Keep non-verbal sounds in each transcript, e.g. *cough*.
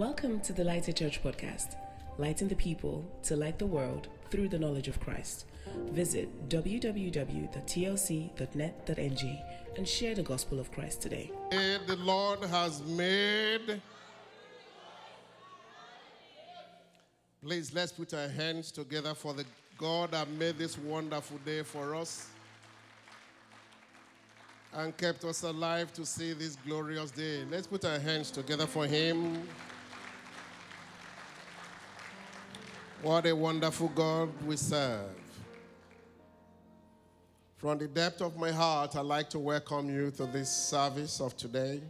Welcome to the Lighted Church podcast, lighting the people to light the world through the knowledge of Christ. Visit www.tlc.net.ng and share the gospel of Christ today. And The Lord has made. Please, let's put our hands together for the God that made this wonderful day for us and kept us alive to see this glorious day. Let's put our hands together for Him. What a wonderful God we serve. From the depth of my heart, I'd like to welcome you to this service of today.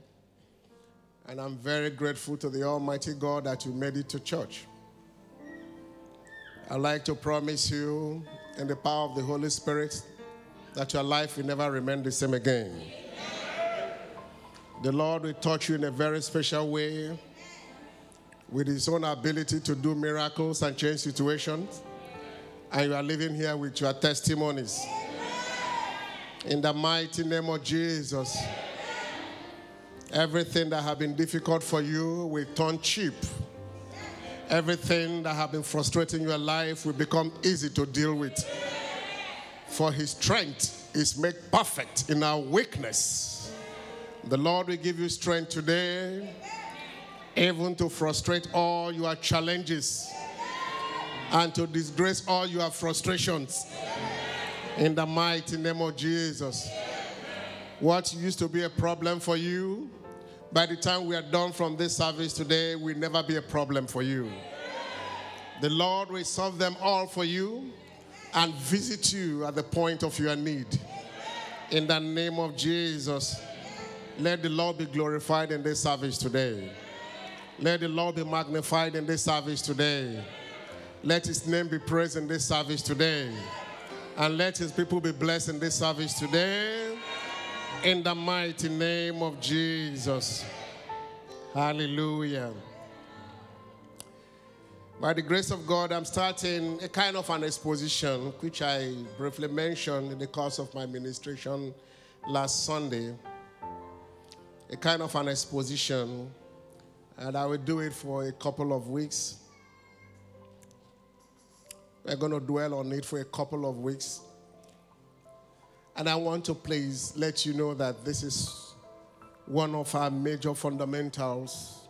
And I'm very grateful to the Almighty God that you made it to church. I'd like to promise you, in the power of the Holy Spirit, that your life will never remain the same again. The Lord will touch you in a very special way with His own ability to do miracles and change situations. And you are living here with your testimonies. In the mighty name of Jesus, everything that has been difficult for you will turn cheap. Everything that has been frustrating your life will become easy to deal with. For his strength is made perfect in our weakness. The Lord will give you strength today, even to frustrate all your challenges and to disgrace all your frustrations. In the mighty name of Jesus. What used to be a problem for you by the time we are done from this service today, will never be a problem for you. The Lord will solve them all for you and visit you at the point of your need. In the name of Jesus, let the Lord be glorified in this service today. Let the Lord be magnified in this service today. Let his name be praised in this service today. And let his people be blessed in this service today. In the mighty name of Jesus. Hallelujah. By the grace of God, I'm starting a kind of an exposition, which I briefly mentioned in the course of my ministration last Sunday. A kind of an exposition, and I will do it for a couple of weeks. We're going to dwell on it for a couple of weeks. And I want to please let you know that this is one of our major fundamentals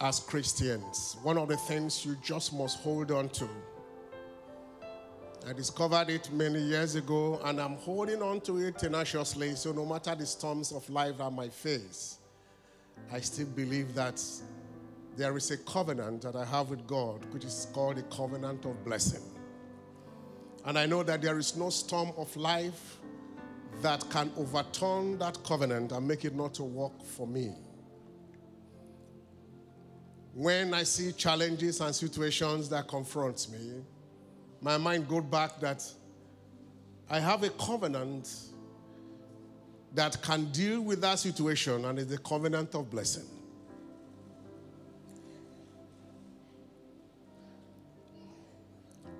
as Christians. One of the things you just must hold on to. I discovered it many years ago and I'm holding on to it tenaciously. So, no matter the storms of life I might face, I still believe that there is a covenant that I have with God, which is called the covenant of blessing. And I know that there is no storm of life that can overturn that covenant and make it not to work for me. When I see challenges and situations that confront me, my mind goes back that I have a covenant that can deal with that situation, and is the covenant of blessing.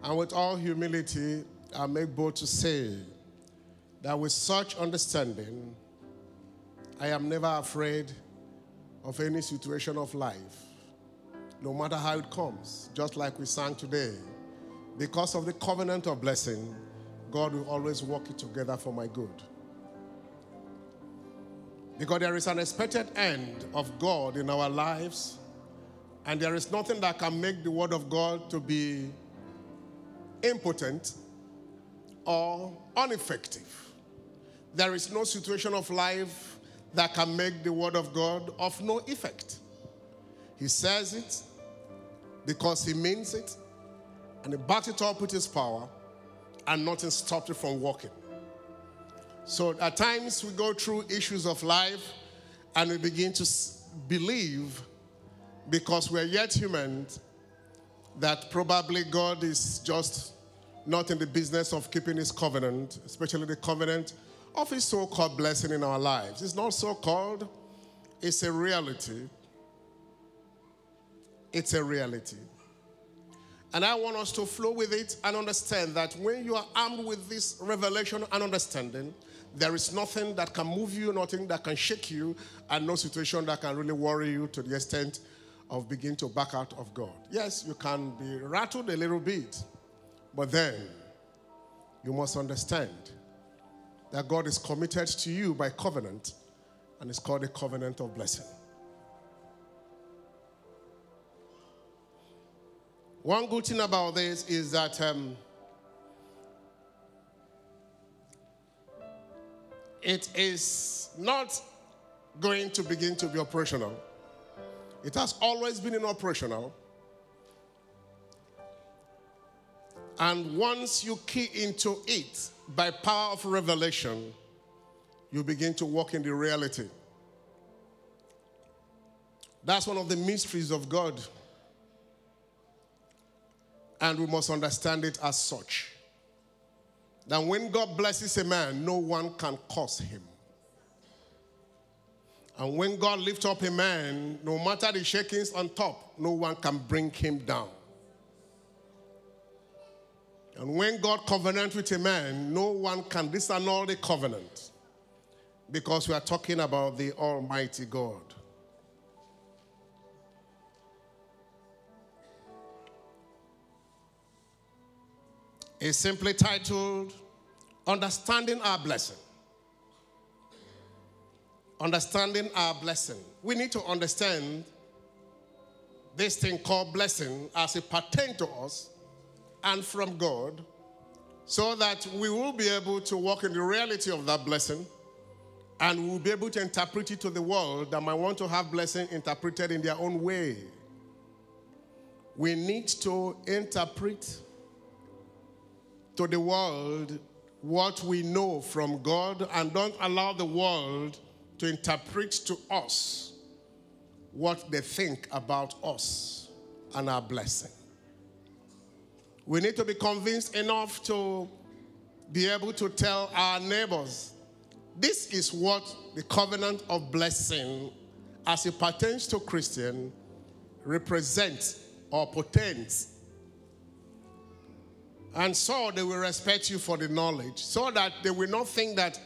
And with all humility, I make bold to say that with such understanding, I am never afraid of any situation of life, no matter how it comes, just like we sang today. Because of the covenant of blessing, God will always work it together for my good. Because there is an expected end of God in our lives, and there is nothing that can make the word of God to be impotent or ineffective. There is no situation of life that can make the word of God of no effect. He says it because he means it, and he backs it up with his power, and nothing stops it from working. So at times we go through issues of life and we begin to believe because we're yet human that probably God is just not in the business of keeping his covenant, especially the covenant of his so called blessing in our lives. It's not so called, it's a reality. It's a reality. And I want us to flow with it and understand that when you are armed with this revelation and understanding, there is nothing that can move you, nothing that can shake you, and no situation that can really worry you to the extent of begin to back out of God. Yes, you can be rattled a little bit, but then you must understand that God is committed to you by covenant, and it's called a covenant of blessing. One good thing about this is that um, it is not going to begin to be operational. It has always been in operational. And once you key into it by power of revelation, you begin to walk in the reality. That's one of the mysteries of God. And we must understand it as such. That when God blesses a man, no one can curse him. And when God lifts up a man, no matter the shakings on top, no one can bring him down. And when God covenant with a man, no one can disannul the covenant. Because we are talking about the Almighty God. Is simply titled Understanding Our Blessing understanding our blessing. We need to understand this thing called blessing as it pertains to us and from God so that we will be able to walk in the reality of that blessing and we will be able to interpret it to the world that might want to have blessing interpreted in their own way. We need to interpret to the world what we know from God and don't allow the world to interpret to us what they think about us and our blessing. We need to be convinced enough to be able to tell our neighbors this is what the covenant of blessing, as it pertains to Christian, represents or portends. And so they will respect you for the knowledge, so that they will not think that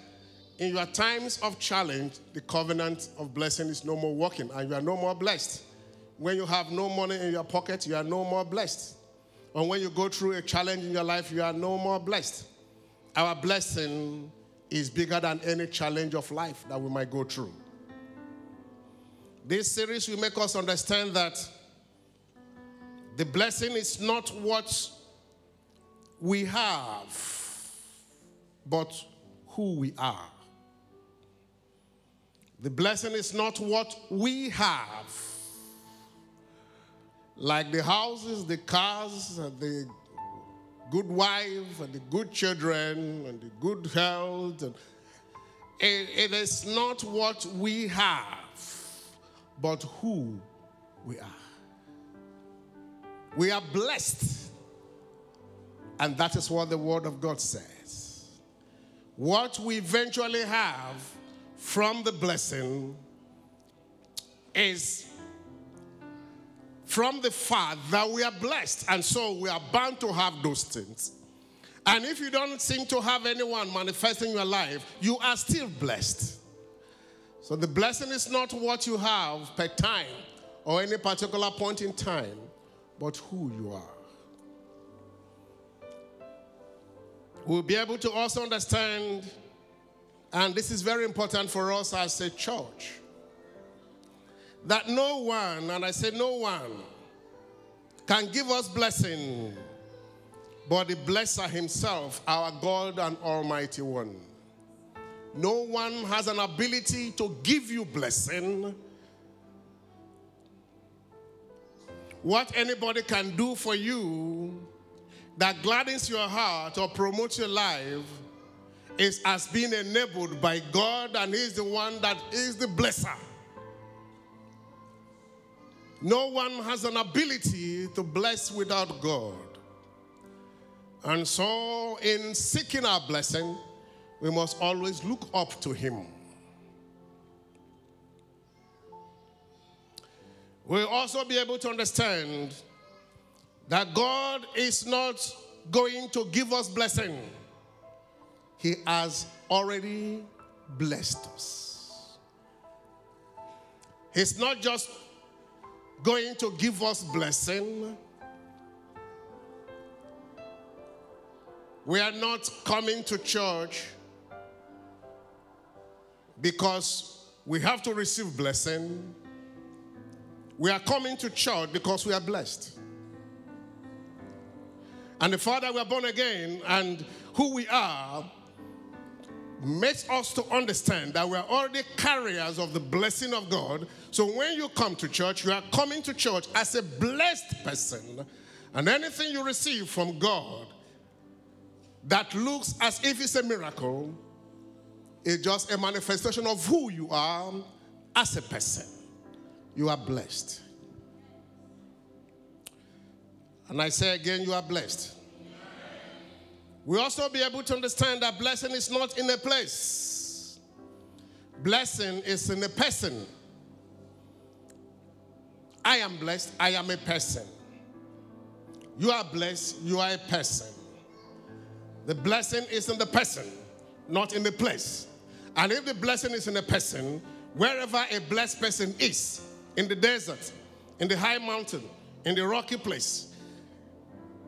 in your times of challenge, the covenant of blessing is no more working and you are no more blessed. When you have no money in your pocket, you are no more blessed. And when you go through a challenge in your life, you are no more blessed. Our blessing is bigger than any challenge of life that we might go through. This series will make us understand that the blessing is not what we have, but who we are. The blessing is not what we have, like the houses, the cars, the good wife, and the good children, and the good health. And it, it is not what we have, but who we are. We are blessed. And that is what the Word of God says. What we eventually have from the blessing is from the fact that we are blessed. And so we are bound to have those things. And if you don't seem to have anyone manifesting your life, you are still blessed. So the blessing is not what you have per time or any particular point in time, but who you are. We'll be able to also understand and this is very important for us as a church. That no one, and I say no one, can give us blessing but the blesser himself, our God and Almighty One. No one has an ability to give you blessing. What anybody can do for you that gladdens your heart or promotes your life is as being enabled by God, and He's the one that is the blesser. No one has an ability to bless without God. And so, in seeking our blessing, we must always look up to Him. We'll also be able to understand that God is not going to give us blessing he has already blessed us. He's not just going to give us blessing. We are not coming to church because we have to receive blessing. We are coming to church because we are blessed. And the Father we are born again and who we are makes us to understand that we are already carriers of the blessing of God. So when you come to church, you are coming to church as a blessed person. And anything you receive from God that looks as if it's a miracle is just a manifestation of who you are as a person. You are blessed. And I say again, you are blessed. We also be able to understand that blessing is not in a place. Blessing is in a person. I am blessed, I am a person. You are blessed, you are a person. The blessing is in the person, not in the place. And if the blessing is in a person, wherever a blessed person is, in the desert, in the high mountain, in the rocky place,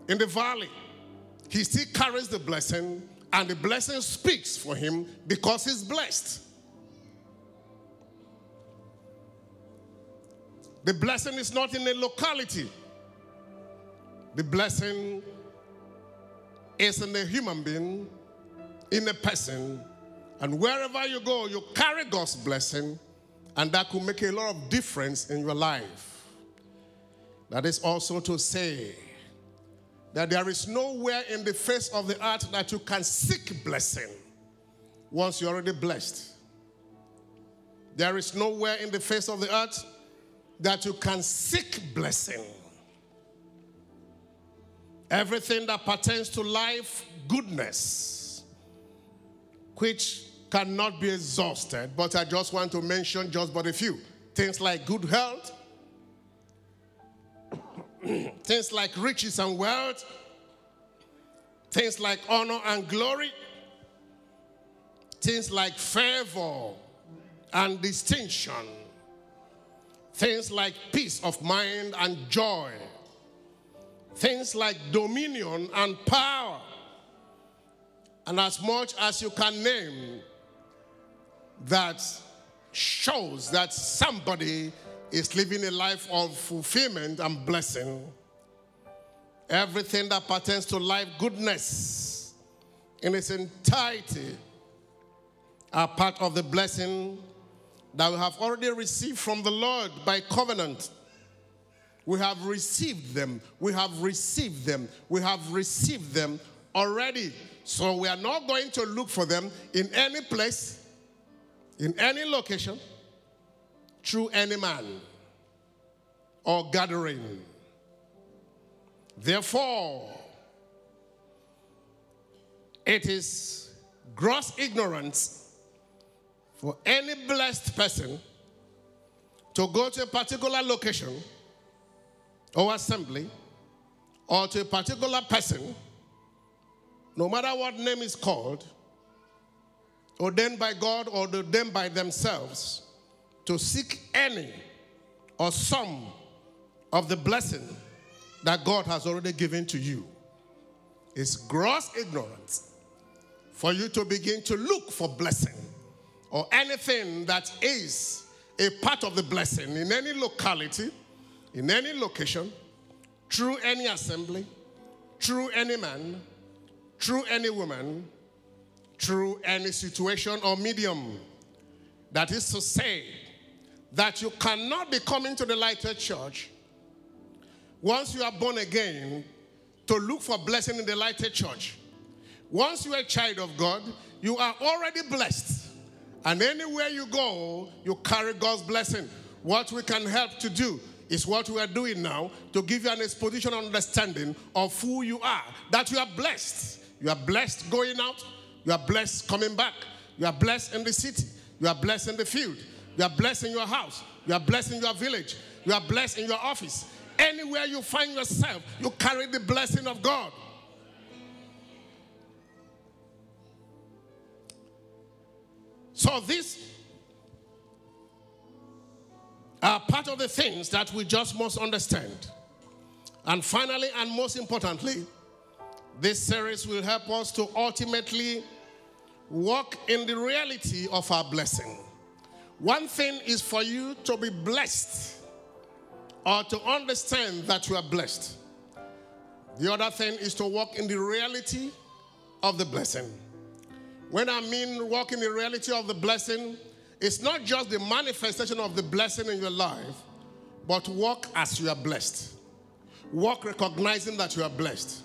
in the valley, he still carries the blessing, and the blessing speaks for him because he's blessed. The blessing is not in a locality, the blessing is in a human being, in a person, and wherever you go, you carry God's blessing, and that could make a lot of difference in your life. That is also to say, that there is nowhere in the face of the earth that you can seek blessing once you're already blessed. There is nowhere in the face of the earth that you can seek blessing. Everything that pertains to life, goodness, which cannot be exhausted, but I just want to mention just but a few. Things like good health, *clears throat* things like riches and wealth, things like honor and glory, things like favor and distinction, things like peace of mind and joy, things like dominion and power, and as much as you can name that shows that somebody is living a life of fulfillment and blessing. Everything that pertains to life, goodness in its entirety are part of the blessing that we have already received from the Lord by covenant. We have received them. We have received them. We have received them already. So we are not going to look for them in any place, in any location through any man or gathering. Therefore, it is gross ignorance for any blessed person to go to a particular location or assembly or to a particular person, no matter what name is called, ordained by God or ordained by themselves, to seek any or some of the blessing that God has already given to you. It's gross ignorance for you to begin to look for blessing or anything that is a part of the blessing in any locality, in any location, through any assembly, through any man, through any woman, through any situation or medium. That is to say, that you cannot be coming to the lighted church once you are born again to look for blessing in the lighted church. Once you are a child of God, you are already blessed. And anywhere you go, you carry God's blessing. What we can help to do is what we are doing now to give you an exposition understanding of who you are. That you are blessed. You are blessed going out, you are blessed coming back, you are blessed in the city, you are blessed in the field, you are blessed in your house. You are blessed in your village. You are blessed in your office. Anywhere you find yourself, you carry the blessing of God. So, these are part of the things that we just must understand. And finally, and most importantly, this series will help us to ultimately walk in the reality of our blessing. One thing is for you to be blessed or to understand that you are blessed. The other thing is to walk in the reality of the blessing. When I mean walk in the reality of the blessing, it's not just the manifestation of the blessing in your life, but walk as you are blessed. Walk recognizing that you are blessed.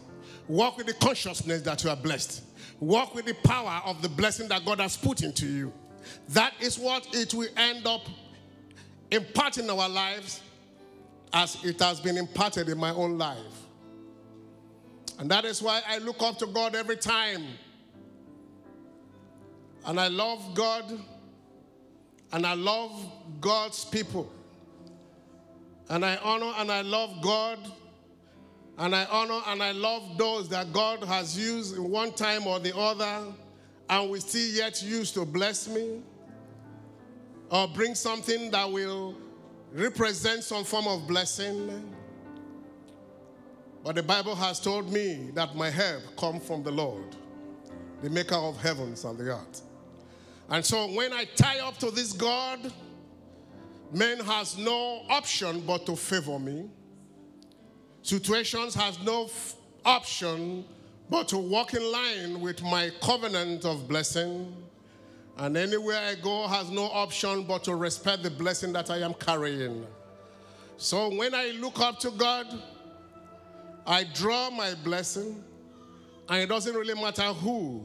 Walk with the consciousness that you are blessed. Walk with the power of the blessing that God has put into you. That is what it will end up imparting our lives as it has been imparted in my own life. And that is why I look up to God every time. And I love God and I love God's people. And I honor and I love God. And I honor and I love those that God has used in one time or the other and will still yet use to bless me or bring something that will represent some form of blessing. But the Bible has told me that my help comes from the Lord, the maker of heavens and the earth. And so when I tie up to this God, man has no option but to favor me. Situations has no f- option but to walk in line with my covenant of blessing. And anywhere I go has no option but to respect the blessing that I am carrying. So when I look up to God, I draw my blessing, and it doesn't really matter who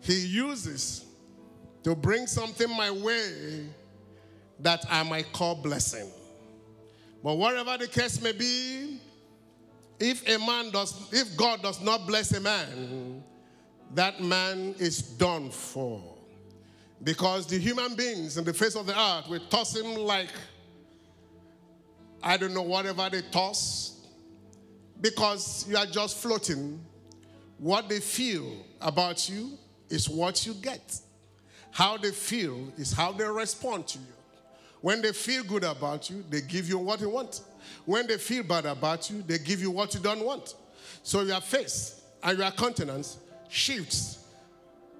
He uses to bring something my way that I might call blessing. But whatever the case may be, if a man does, if God does not bless a man, that man is done for. Because the human beings in the face of the earth will toss him like, I don't know, whatever they toss, because you are just floating. What they feel about you is what you get. How they feel is how they respond to you. When they feel good about you, they give you what you want. When they feel bad about you, they give you what you don't want. So your face and your countenance shifts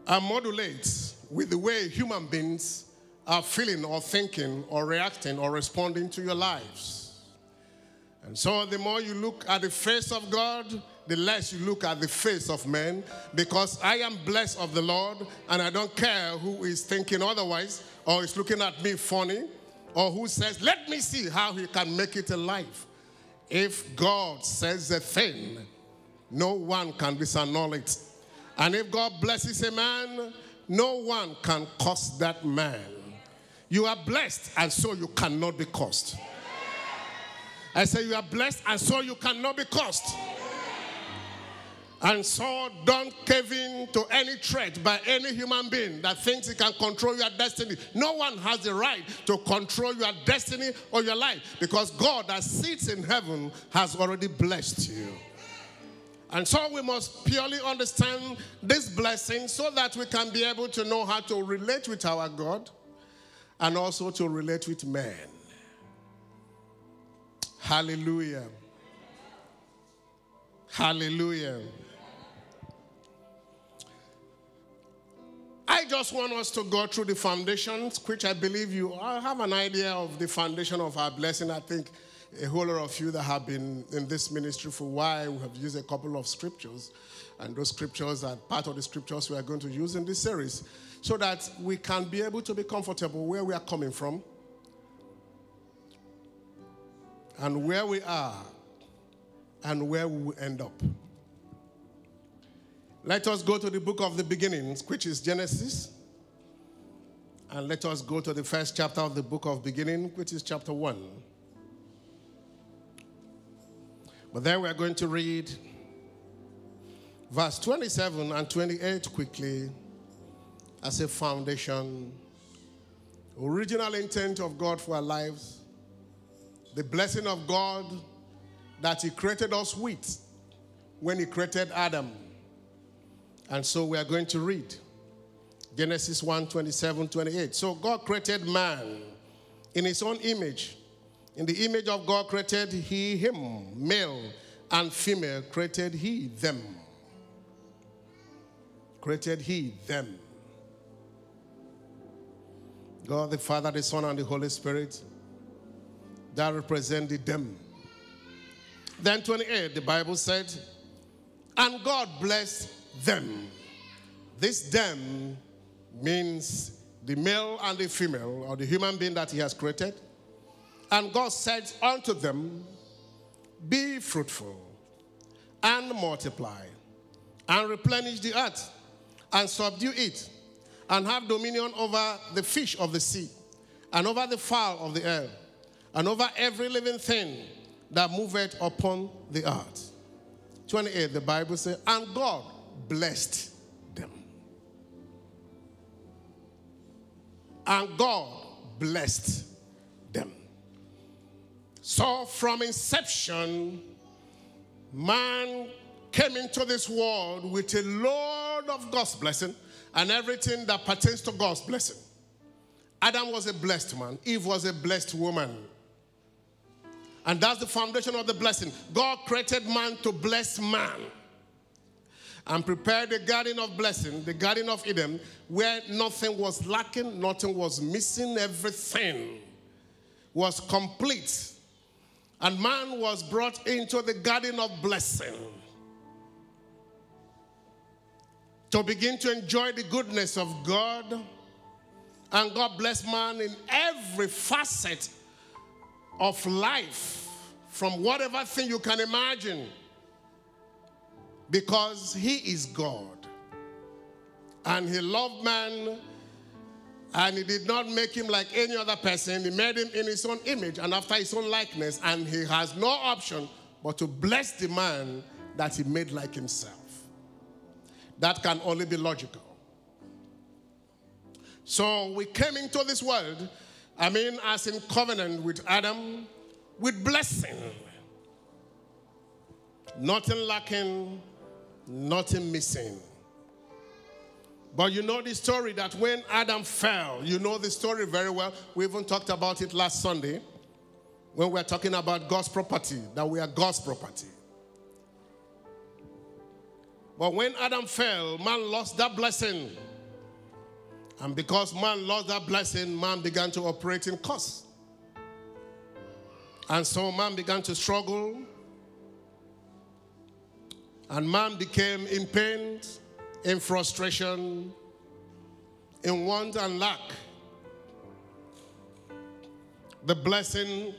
and modulates with the way human beings are feeling or thinking or reacting or responding to your lives. And so the more you look at the face of God, the less you look at the face of men, because I am blessed of the Lord, and I don't care who is thinking otherwise, or is looking at me funny, or who says, Let me see how he can make it alive. If God says a thing, no one can disannul it. And if God blesses a man, no one can curse that man. You are blessed, and so you cannot be cursed. I say you are blessed, and so you cannot be cursed. And so don't cave in to any threat by any human being that thinks he can control your destiny. No one has the right to control your destiny or your life because God that sits in heaven has already blessed you. And so we must purely understand this blessing so that we can be able to know how to relate with our God and also to relate with man. Hallelujah. Hallelujah. I just want us to go through the foundations, which I believe you have an idea of the foundation of our blessing. I think a whole lot of you that have been in this ministry for a while we have used a couple of scriptures, and those scriptures are part of the scriptures we are going to use in this series so that we can be able to be comfortable where we are coming from and where we are and where we will end up. Let us go to the book of the beginnings, which is Genesis. And let us go to the first chapter of the book of beginning, which is chapter 1. But there we are going to read verse 27 and 28 quickly as a foundation. Original intent of God for our lives, the blessing of God that He created us with when He created Adam. And so we are going to read Genesis 1 27, 28. So God created man in his own image. In the image of God created he him, male and female created he them. Created he them. God the Father, the Son, and the Holy Spirit that represented them. Then 28, the Bible said, and God blessed them. This them means the male and the female, or the human being that He has created. And God said unto them, Be fruitful and multiply and replenish the earth and subdue it and have dominion over the fish of the sea and over the fowl of the air and over every living thing that moveth upon the earth. 28, the Bible says, and God blessed them. And God blessed them. So from inception, man came into this world with a load of God's blessing and everything that pertains to God's blessing. Adam was a blessed man, Eve was a blessed woman. And that's the foundation of the blessing. God created man to bless man and prepared the garden of blessing, the garden of Eden, where nothing was lacking, nothing was missing, everything was complete. And man was brought into the garden of blessing to begin to enjoy the goodness of God. And God bless man in every facet of life, from whatever thing you can imagine, because He is God. And He loved man, and He did not make him like any other person. He made him in His own image and after His own likeness, and He has no option but to bless the man that He made like Himself. That can only be logical. So we came into this world, I mean, as in covenant with Adam, with blessing. Nothing lacking, nothing missing. But you know the story that when Adam fell, you know the story very well. We even talked about it last Sunday when we were talking about God's property, that we are God's property. But when Adam fell, man lost that blessing. And because man lost that blessing, man began to operate in curse. And so man began to struggle. And man became in pain, in frustration, in want and lack. The blessing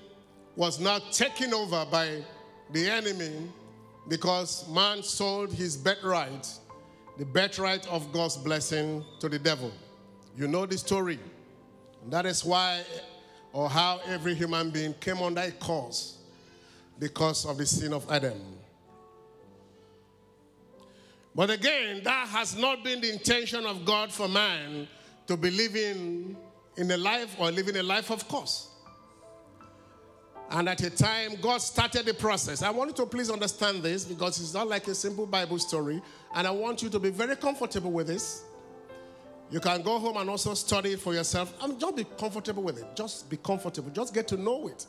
was now taken over by the enemy because man sold his birthright, the birthright of God's blessing, to the devil. You know the story. That is why or how every human being came under a curse because of the sin of Adam. But again, that has not been the intention of God for man to be living in a life or living a life of course. And at a time, God started the process. I want you to please understand this because it's not like a simple Bible story. And I want you to be very comfortable with this. You can go home and also study it for yourself. I mean, just be comfortable with it. Just be comfortable. Just get to know it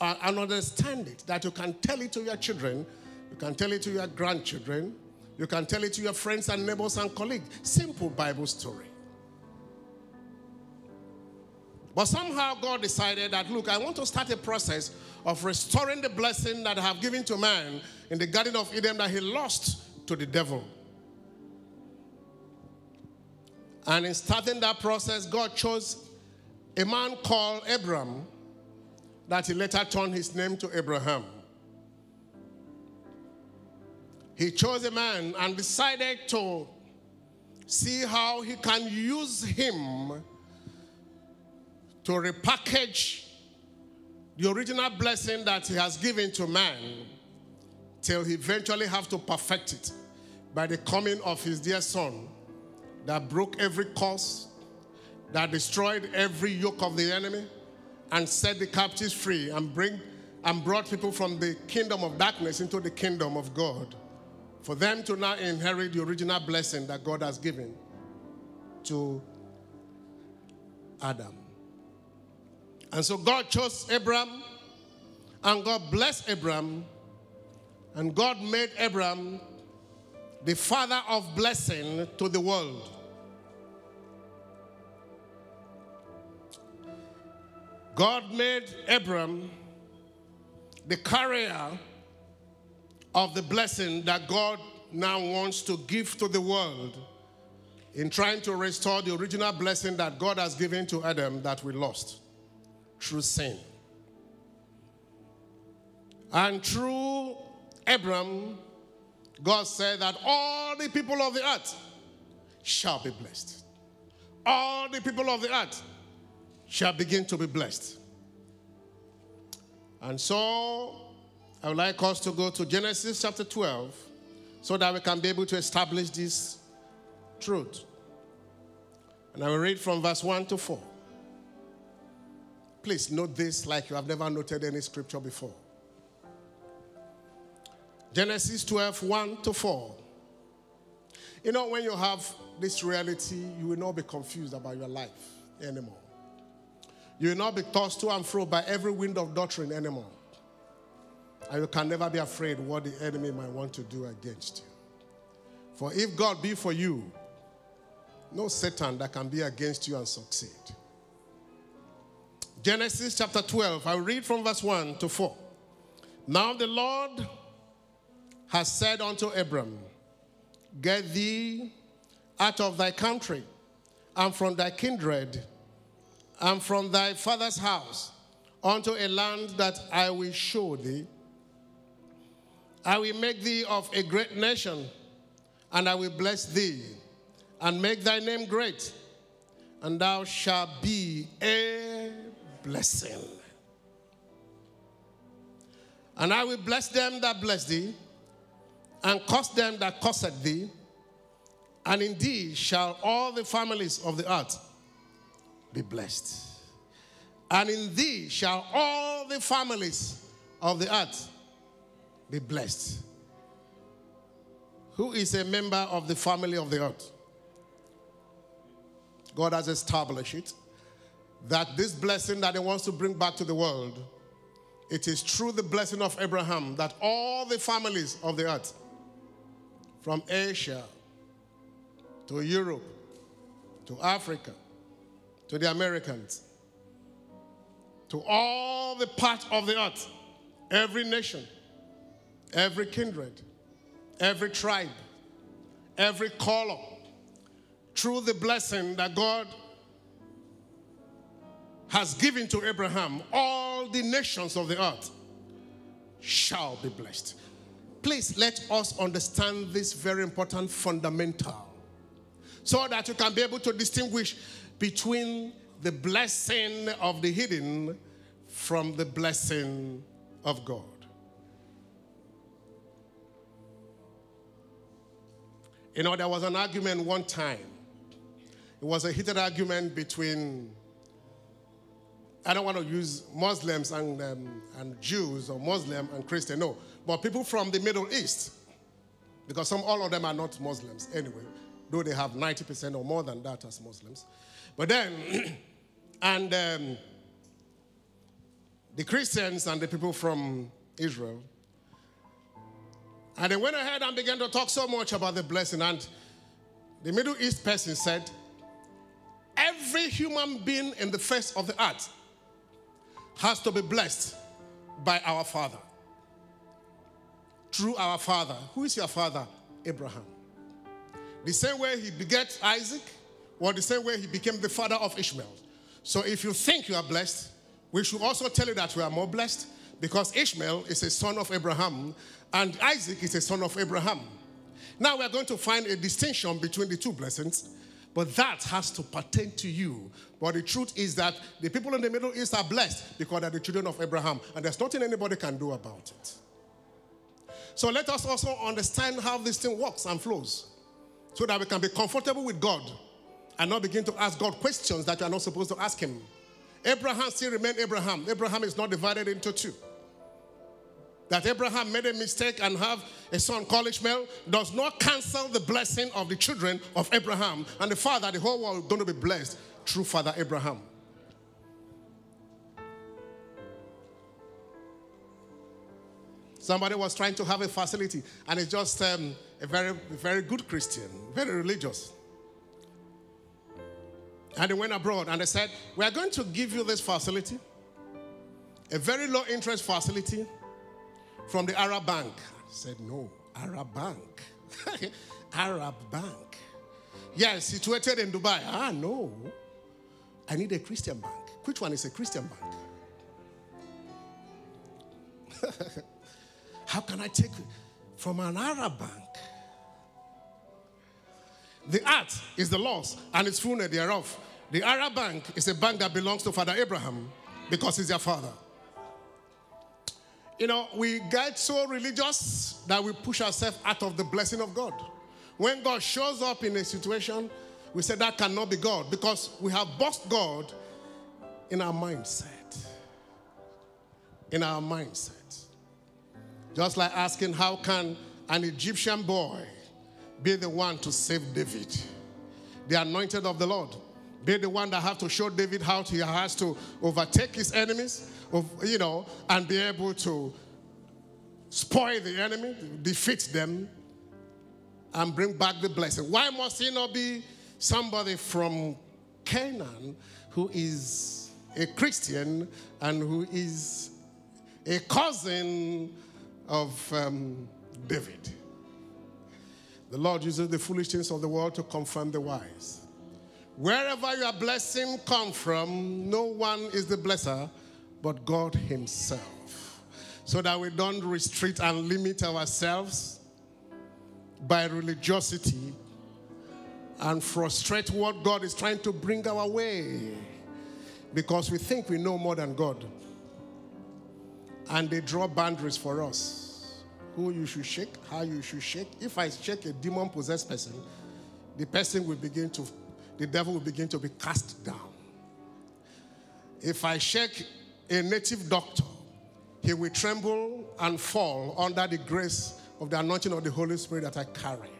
uh, and understand it. That you can tell it to your children, you can tell it to your grandchildren, you can tell it to your friends and neighbors and colleagues. Simple Bible story. But somehow God decided that, look, I want to start a process of restoring the blessing that I have given to man in the Garden of Eden that he lost to the devil. And in starting that process, God chose a man called Abram that he later turned his name to Abraham. He chose a man and decided to see how he can use him to repackage the original blessing that he has given to man till he eventually have to perfect it by the coming of his dear son that broke every curse that destroyed every yoke of the enemy and set the captives free and bring and brought people from the kingdom of darkness into the kingdom of God for them to now inherit the original blessing that God has given. to Adam. And so God chose Abram, and God blessed Abram, and God made Abram the father of blessing to the world. God made Abram the carrier of the blessing that God now wants to give to the world in trying to restore the original blessing that God has given to Adam that we lost through sin. And through Abram, God said that all the people of the earth shall be blessed. All the people of the earth shall begin to be blessed. And so I would like us to go to Genesis chapter 12 so that we can be able to establish this truth. And I will read from verse 1 to 4. Please note this like you have never noted any scripture before. Genesis 12, 1 to 4. You know, when you have this reality, you will not be confused about your life anymore. You will not be tossed to and fro by every wind of doctrine anymore. And you can never be afraid what the enemy might want to do against you. For if God be for you, no Satan that can be against you and succeed. Genesis chapter 12, I will read from verse 1 to 4. Now the Lord has said unto Abram, Get thee out of thy country and from thy kindred and from thy father's house unto a land that I will show thee. I will make thee of a great nation, and I will bless thee, and make thy name great, and thou shalt be a blessing. And I will bless them that bless thee, and curse them that cursed thee, and indeed shall all the families of the earth be blessed. And in thee shall all the families of the earth be blessed. Who is a member of the family of the earth? God has established it that this blessing that He wants to bring back to the world, it is through the blessing of Abraham that all the families of the earth, from Asia to Europe to Africa to the Americans, to all the parts of the earth, every nation, every kindred, every tribe, every color, through the blessing that God has given to Abraham, all the nations of the earth shall be blessed. Please let us understand this very important fundamental so that you can be able to distinguish between the blessing of the hidden from the blessing of God. You know, there was an argument one time. It was a heated argument between, I don't want to use Muslims and, um, and Jews or Muslim and Christian, no, but people from the Middle East, because some, all of them are not Muslims anyway, though they have 90% or more than that as Muslims. But then, *clears throat* and um, the Christians and the people from Israel, and they went ahead and began to talk so much about the blessing. And the Middle East person said, Every human being in the face of the earth has to be blessed by our Father. Through our Father. Who is your Father? Abraham. The same way he begat Isaac, or the same way he became the father of Ishmael. So if you think you are blessed, we should also tell you that we are more blessed because Ishmael is a son of Abraham and Isaac is a son of Abraham. Now we are going to find a distinction between the two blessings, but that has to pertain to you. But the truth is that the people in the Middle East are blessed because they're the children of Abraham, and there's nothing anybody can do about it. So let us also understand how this thing works and flows so that we can be comfortable with God and not begin to ask God questions that you are not supposed to ask Him. Abraham still remained Abraham. Abraham is not divided into two. That Abraham made a mistake and have a son called Ishmael does not cancel the blessing of the children of Abraham and the father, the whole world going to be blessed through Father Abraham. Somebody was trying to have a facility, and it's just um, a very, very good Christian, very religious. And they went abroad and they said, We are going to give you this facility, a very low interest facility from the Arab Bank. I said, No, Arab Bank. *laughs* Arab Bank. Yes, situated in Dubai. Ah, no. I need a Christian bank. Which one is a Christian bank? *laughs* How can I take from an Arab bank? The art is the Lord's and its fullness thereof. The Arab bank is a bank that belongs to Father Abraham because he's their father. You know, we get so religious that we push ourselves out of the blessing of God. When God shows up in a situation, we say that cannot be God because we have boxed God in our mindset. In our mindset. Just like asking, how can an Egyptian boy be the one to save David? The anointed of the Lord. Be the one that have to show David how he has to overtake his enemies, you know, and be able to spoil the enemy, defeat them, and bring back the blessing. Why must he not be somebody from Canaan who is a Christian and who is a cousin of um, David? The Lord uses the foolish things of the world to confirm the wise. Wherever your blessing come from, no one is the blesser but God Himself. So that we don't restrict and limit ourselves by religiosity and frustrate what God is trying to bring our way because we think we know more than God. And they draw boundaries for us. Who you should shake, how you should shake. If I shake a demon possessed person, the person will begin to the devil will begin to be cast down. If I shake a native doctor, he will tremble and fall under the grace of the anointing of the Holy Spirit that I carry.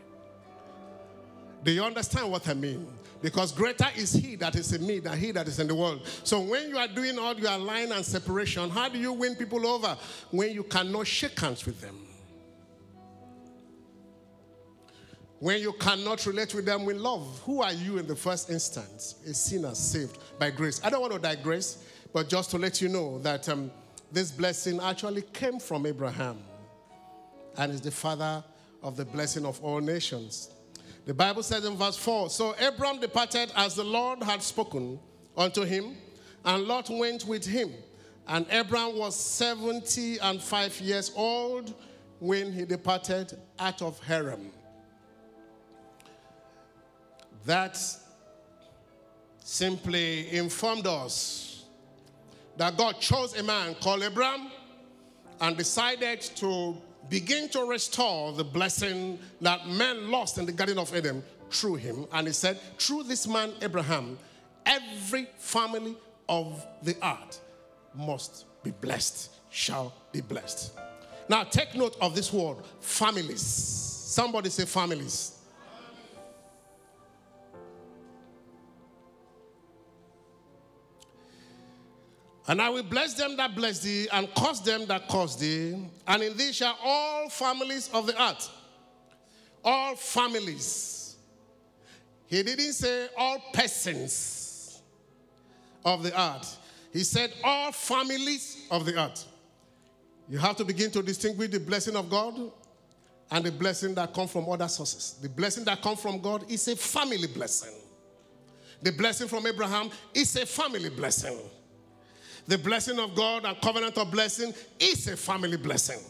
Do you understand what I mean? Because greater is he that is in me than he that is in the world. So when you are doing all your line and separation, how do you win people over? When you cannot shake hands with them. When you cannot relate with them with love, who are you in the first instance? A sinner saved by grace. I don't want to digress, but just to let you know that um, this blessing actually came from Abraham and is the father of the blessing of all nations. The Bible says in verse 4 So Abram departed as the Lord had spoken unto him, and Lot went with him. And Abram was 70 and 5 years old when he departed out of Haran that simply informed us that God chose a man called Abram and decided to begin to restore the blessing that men lost in the Garden of Eden through him. And he said, through this man, Abraham, every family of the earth must be blessed, shall be blessed. Now, take note of this word families. Somebody say families. And I will bless them that bless thee, and curse them that curse thee. And in thee shall all families of the earth, all families. He didn't say all persons of the earth. He said all families of the earth. You have to begin to distinguish the blessing of God and the blessing that come from other sources. The blessing that come from God is a family blessing. The blessing from Abraham is a family blessing. The blessing of God and covenant of blessing is a family blessing.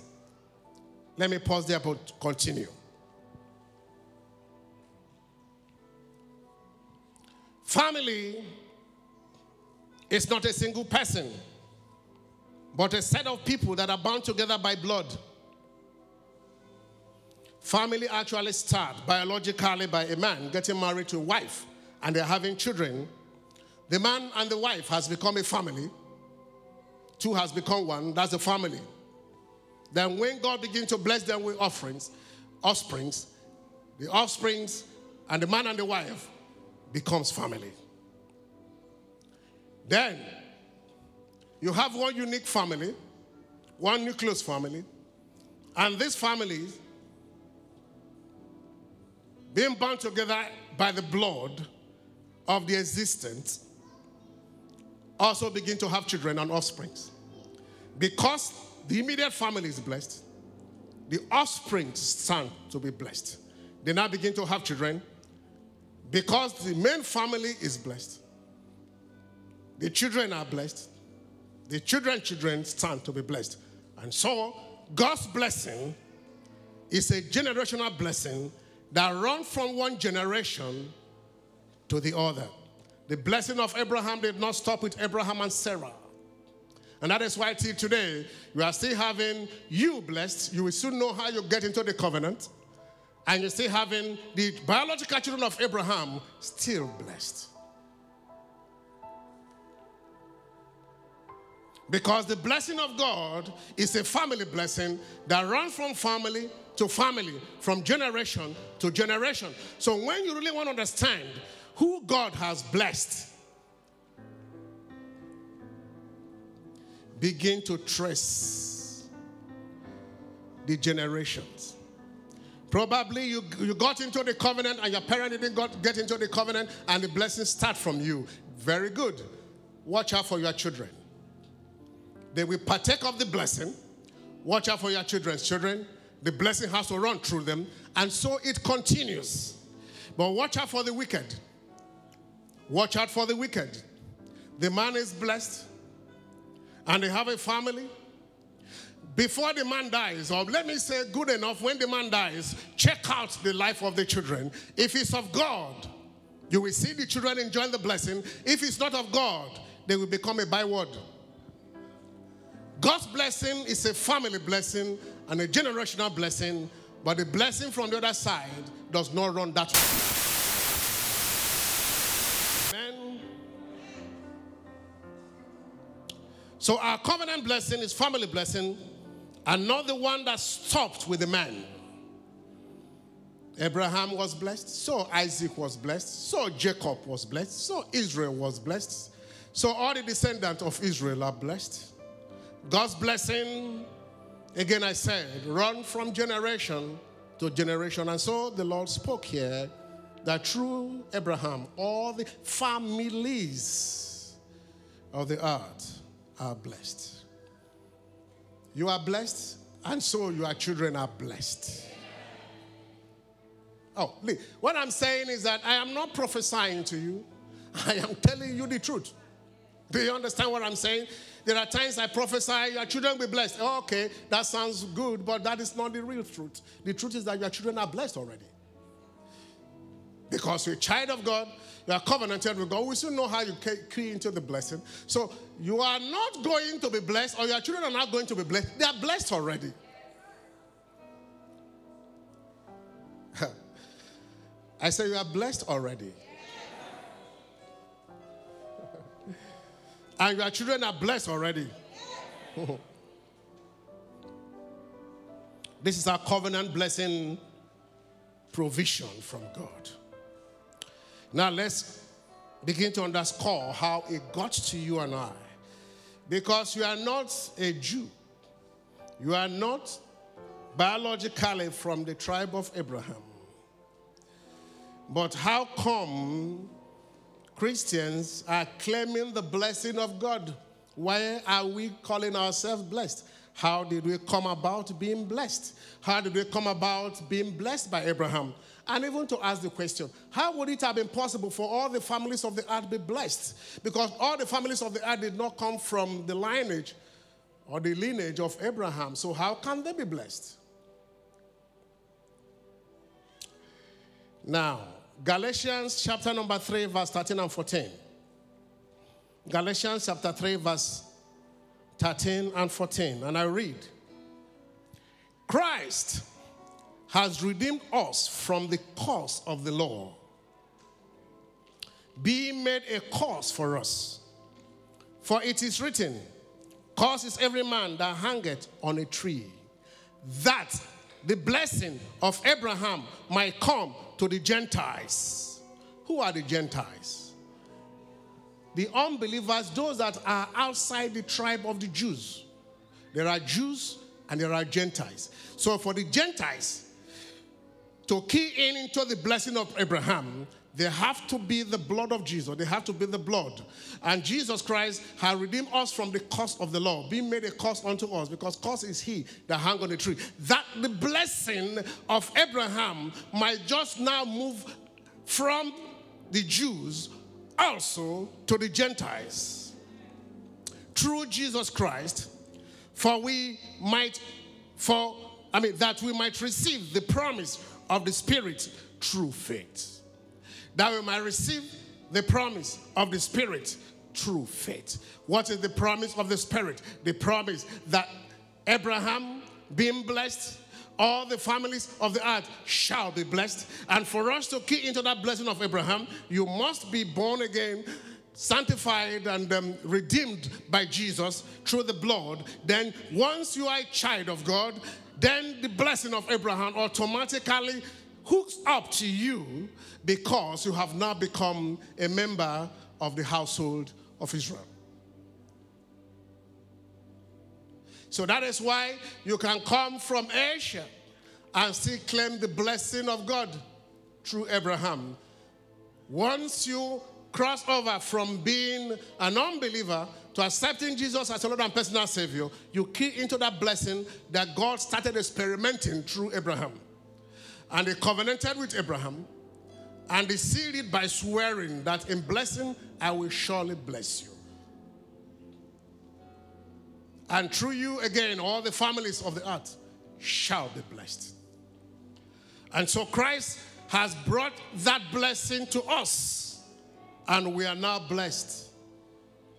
Let me pause there but continue. Family is not a single person, but a set of people that are bound together by blood. Family actually start biologically by a man getting married to a wife and they're having children. The man and the wife has become a family Two has become one. That's the family. Then when God begins to bless them with offerings, offsprings, the offsprings and the man and the wife becomes family. Then you have one unique family, one nucleus family, and this family being bound together by the blood of the existence also begin to have children and offsprings. Because the immediate family is blessed, the offspring stand to be blessed. They now begin to have children because the main family is blessed. The children are blessed. The children children stand to be blessed. And so God's blessing is a generational blessing that runs from one generation to the other. The blessing of Abraham did not stop with Abraham and Sarah. And that is why till today, you are still having you blessed. You will soon know how you get into the covenant. And you're still having the biological children of Abraham still blessed. Because the blessing of God is a family blessing that runs from family to family, from generation to generation. So when you really want to understand who God has blessed, begin to trace the generations. Probably you, you got into the covenant and your parent didn't got, get into the covenant and the blessings start from you. Very good. Watch out for your children. They will partake of the blessing. Watch out for your children's children. The blessing has to run through them. And so it continues. But watch out for the wicked. Watch out for the wicked. The man is blessed and they have a family. Before the man dies, or let me say, good enough, when the man dies, check out the life of the children. If it's of God, you will see the children enjoying the blessing. If it's not of God, they will become a byword. God's blessing is a family blessing and a generational blessing, but the blessing from the other side does not run that way. So our covenant blessing is family blessing and not the one that stopped with the man. Abraham was blessed, so Isaac was blessed, so Jacob was blessed, so Israel was blessed. So all the descendants of Israel are blessed. God's blessing, again, I said, run from generation to generation. And so the Lord spoke here that through Abraham, all the families of the earth are blessed. You are blessed, and so your children are blessed. Oh, what I'm saying is that I am not prophesying to you, I am telling you the truth. Do you understand what I'm saying? There are times I prophesy, your children will be blessed. Okay, that sounds good, but that is not the real truth. The truth is that your children are blessed already. Because you're a child of God, you are covenanted with God. We still know how you key into the blessing. So you are not going to be blessed, or your children are not going to be blessed. They are blessed already. *laughs* I say you are blessed already. *laughs* And your children are blessed already. *laughs* this is our covenant blessing provision from God. Now let's begin to underscore how it got to you and I. Because you are not a Jew, you are not biologically from the tribe of Abraham. But how come Christians are claiming the blessing of God. Why are we calling ourselves blessed? How did we come about being blessed? How did we come about being blessed by Abraham? And even to ask the question, how would it have been possible for all the families of the earth be blessed? Because all the families of the earth did not come from the lineage or the lineage of Abraham. So, how can they be blessed? Now, Galatians chapter number 3, verse 13 and 14. Galatians chapter 3, verse 13 and 14. And I read Christ has redeemed us from the curse of the law, being made a curse for us. For it is written, Curse is every man that hangeth on a tree, that the blessing of Abraham might come to the Gentiles. Who are the Gentiles? The unbelievers, those that are outside the tribe of the Jews. There are Jews and there are Gentiles. So for the Gentiles to key in into the blessing of Abraham, they have to be the blood of Jesus. They have to be the blood. And Jesus Christ has redeemed us from the cost of the law, being made a cost unto us, because cost is he that hung on the tree. That the blessing of Abraham might just now move from the Jews also to the Gentiles. Through Jesus Christ, for we might, for I mean, that we might receive the promise of the Spirit through faith that we might receive the promise of the Spirit through faith. What is the promise of the Spirit? The promise that Abraham, being blessed, all the families of the earth shall be blessed. And for us to key into that blessing of Abraham, you must be born again, sanctified, and um, redeemed by Jesus through the blood. Then, once you are a child of God, then the blessing of Abraham automatically hooks up to you because you have now become a member of the household of Israel. So that is why you can come from Asia and still claim the blessing of God through Abraham. Once you cross over from being an unbeliever to accepting Jesus as your Lord and personal Savior, you key into that blessing that God started experimenting through Abraham. And he covenanted with Abraham and he sealed it by swearing that in blessing I will surely bless you. And through you again, all the families of the earth shall be blessed. And so Christ has brought that blessing to us, and we are now blessed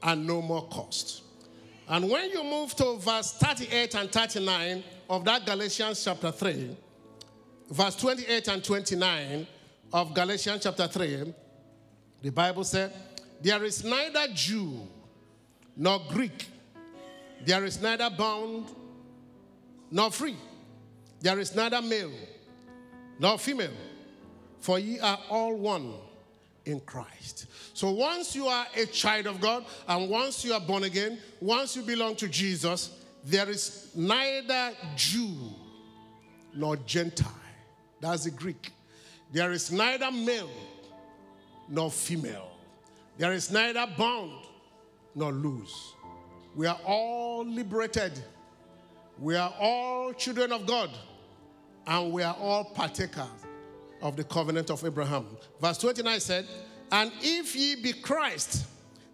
and no more cost. And when you move to verse 38 and 39 of that Galatians chapter 3, verse 28 and 29 of Galatians chapter 3, the Bible said, There is neither Jew nor Greek, there is neither bound nor free, there is neither male nor female, for ye are all one in Christ. So once you are a child of God and once you are born again, once you belong to Jesus, there is neither Jew nor Gentile. That's the Greek. There is neither male nor female. There is neither bound nor loose. We are all liberated. We are all children of God. And we are all partakers of the covenant of Abraham. Verse 29 said, And if ye be Christ,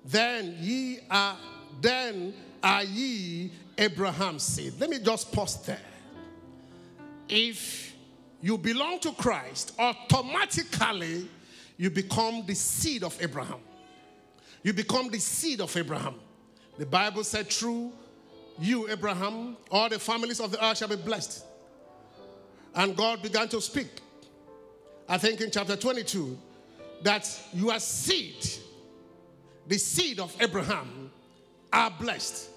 then ye are then are ye Abraham's seed. Let me just pause there. If you belong to Christ, automatically you become the seed of Abraham. You become the seed of Abraham. The Bible said, through you, Abraham, all the families of the earth shall be blessed. And God began to speak, I think in chapter 22, that your seed, the seed of Abraham, are blessed.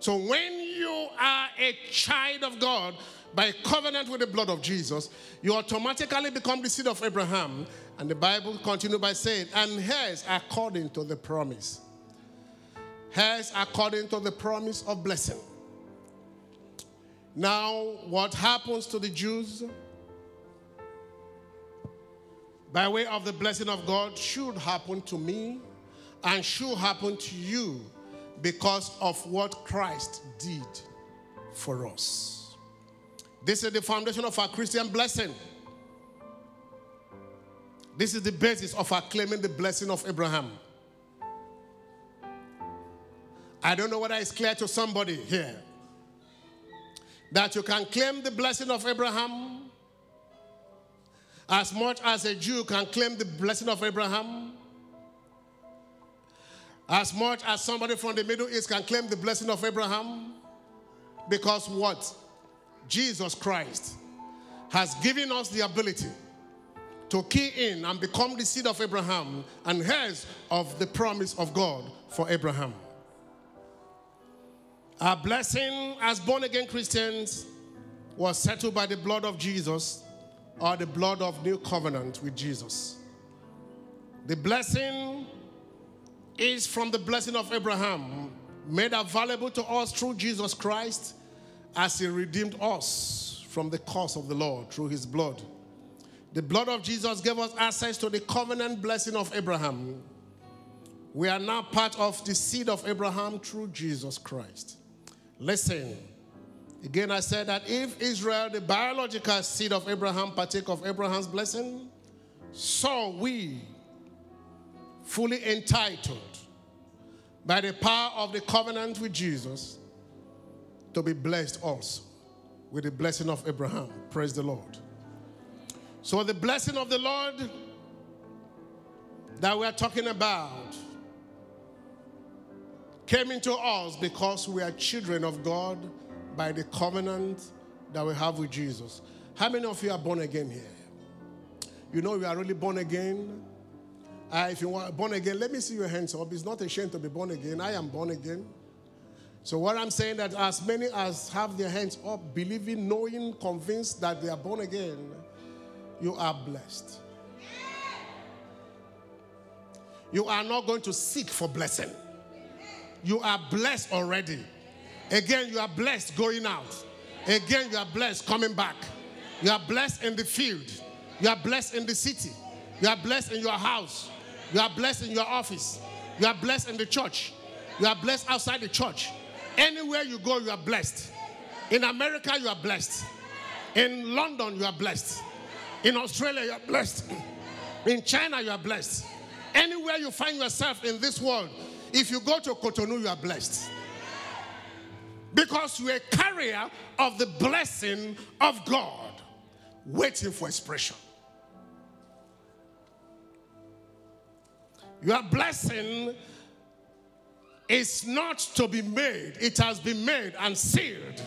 So when you are a child of God, by covenant with the blood of Jesus, you automatically become the seed of Abraham. And the Bible continues by saying, and heirs according to the promise. Heirs according to the promise of blessing. Now, what happens to the Jews? By way of the blessing of God, should happen to me and should happen to you because of what Christ did for us. This is the foundation of our Christian blessing. This is the basis of our claiming the blessing of Abraham. I don't know whether it's clear to somebody here that you can claim the blessing of Abraham as much as a Jew can claim the blessing of Abraham, as much as somebody from the Middle East can claim the blessing of Abraham. Because what? Jesus Christ has given us the ability to key in and become the seed of Abraham and heirs of the promise of God for Abraham. Our blessing as born again Christians was settled by the blood of Jesus or the blood of new covenant with Jesus. The blessing is from the blessing of Abraham, made available to us through Jesus Christ as he redeemed us from the curse of the Lord through his blood. The blood of Jesus gave us access to the covenant blessing of Abraham. We are now part of the seed of Abraham through Jesus Christ. Listen, again, I said that if Israel, the biological seed of Abraham, partake of Abraham's blessing, so we, fully entitled by the power of the covenant with Jesus, to be blessed also with the blessing of Abraham. Praise the Lord. So, the blessing of the Lord that we are talking about came into us because we are children of God by the covenant that we have with Jesus. How many of you are born again here? You know you are really born again. Uh, if you are born again, let me see your hands up. It's not a shame to be born again. I am born again. So what I'm saying that as many as have their hands up, believing, knowing, convinced that they are born again, you are blessed. You are not going to seek for blessing. You are blessed already. Again, you are blessed going out. Again, you are blessed coming back. You are blessed in the field. You are blessed in the city. You are blessed in your house. You are blessed in your office. You are blessed in the church. You are blessed outside the church. Anywhere you go, you are blessed. In America, you are blessed. In London, you are blessed. In Australia, you are blessed. *clears throat* In China, you are blessed. Anywhere you find yourself in this world, if you go to Cotonou, you are blessed. Because you're a carrier of the blessing of God, waiting for expression. Your blessing is not to be made, it has been made and sealed.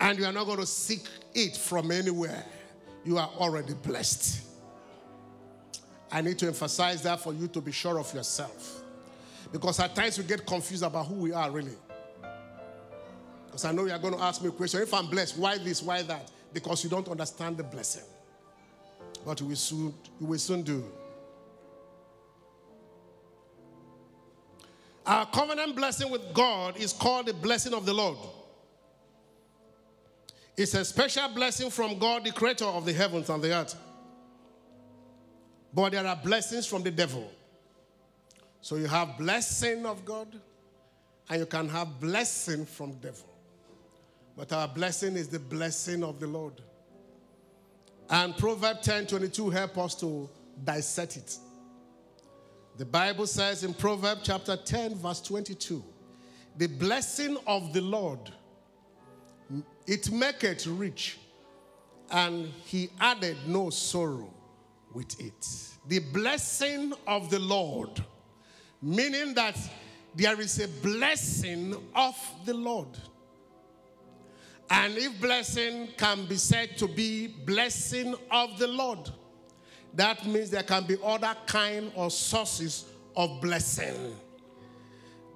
And you are not going to seek it from anywhere. You are already blessed. I need to emphasize that for you to be sure of yourself. Because at times we get confused about who we are really. Because I know you are going to ask me a question if I'm blessed, why this, why that? Because you don't understand the blessing. But you will soon, you will soon do. Our covenant blessing with God is called the blessing of the Lord. It's a special blessing from God, the creator of the heavens and the earth. But there are blessings from the devil. So you have blessing of God, and you can have blessing from devil. But our blessing is the blessing of the Lord. And Proverb 10 22 help us to dissect it. The Bible says in Proverbs chapter 10, verse 22, the blessing of the Lord, it maketh rich, and he added no sorrow with it. The blessing of the Lord, meaning that there is a blessing of the Lord. And if blessing can be said to be blessing of the Lord, that means there can be other kind or sources of blessing.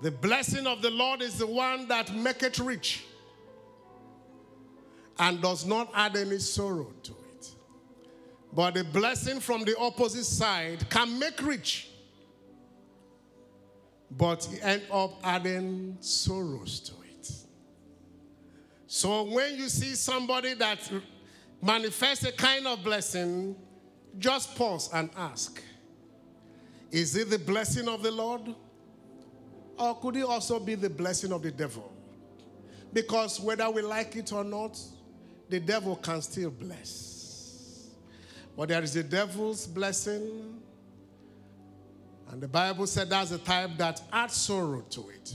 The blessing of the Lord is the one that maketh rich and does not add any sorrow to it. But the blessing from the opposite side can make rich, but he end up adding sorrows to it. So when you see somebody that manifests a kind of blessing, just pause and ask Is it the blessing of the Lord? Or could it also be the blessing of the devil? Because whether we like it or not, the devil can still bless. But there is the devil's blessing. And the Bible said that's the type that adds sorrow to it.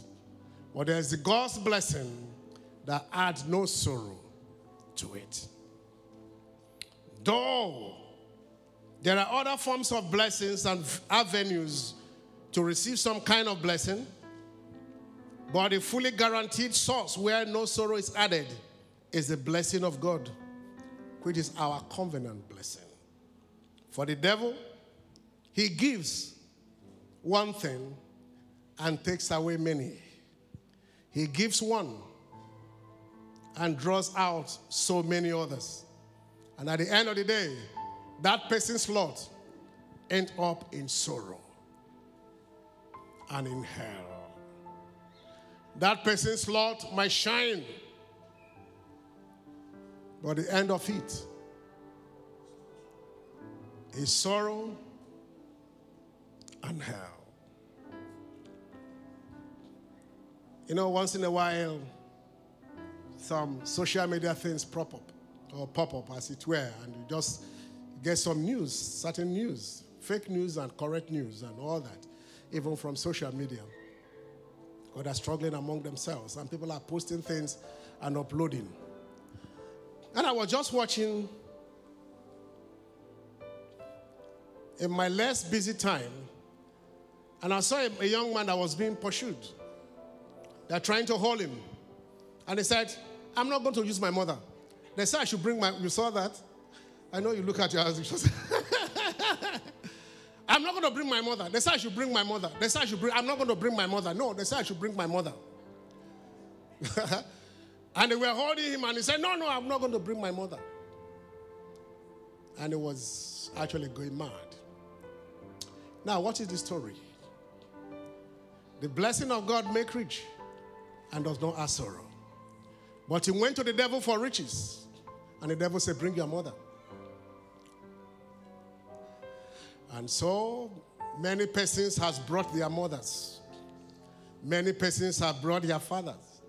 But there's the God's blessing that adds no sorrow to it. Though there are other forms of blessings and avenues to receive some kind of blessing, but a fully guaranteed source where no sorrow is added is the blessing of God, which is our covenant blessing. For the devil, he gives one thing and takes away many. He gives one and draws out so many others. And at the end of the day, that person's lot end up in sorrow and in hell. That person's lot might shine, but the end of it is sorrow and hell. You know, once in a while, some social media things pop up or pop up as it were, and you just get some news, certain news, fake news and correct news and all that, even from social media. Or they're struggling among themselves, and people are posting things and uploading. And I was just watching in my less busy time, and I saw a, young man that was being pursued. They're trying to hold him. And he said, I'm not going to use my mother. They said I should bring my, you saw that? I know you look at your husband. *laughs* I'm not going to bring my mother. They said I should bring my mother. They said I should bring, I'm not going to bring my mother. No, they said I should bring my mother. *laughs* and they were holding him and he said, No, no, I'm not going to bring my mother. And he was actually going mad. Now, what is the story? The blessing of God make rich and does not add sorrow. But he went to the devil for riches. And the devil said, Bring your mother. And so many persons has brought their mothers. Many persons have brought their fathers.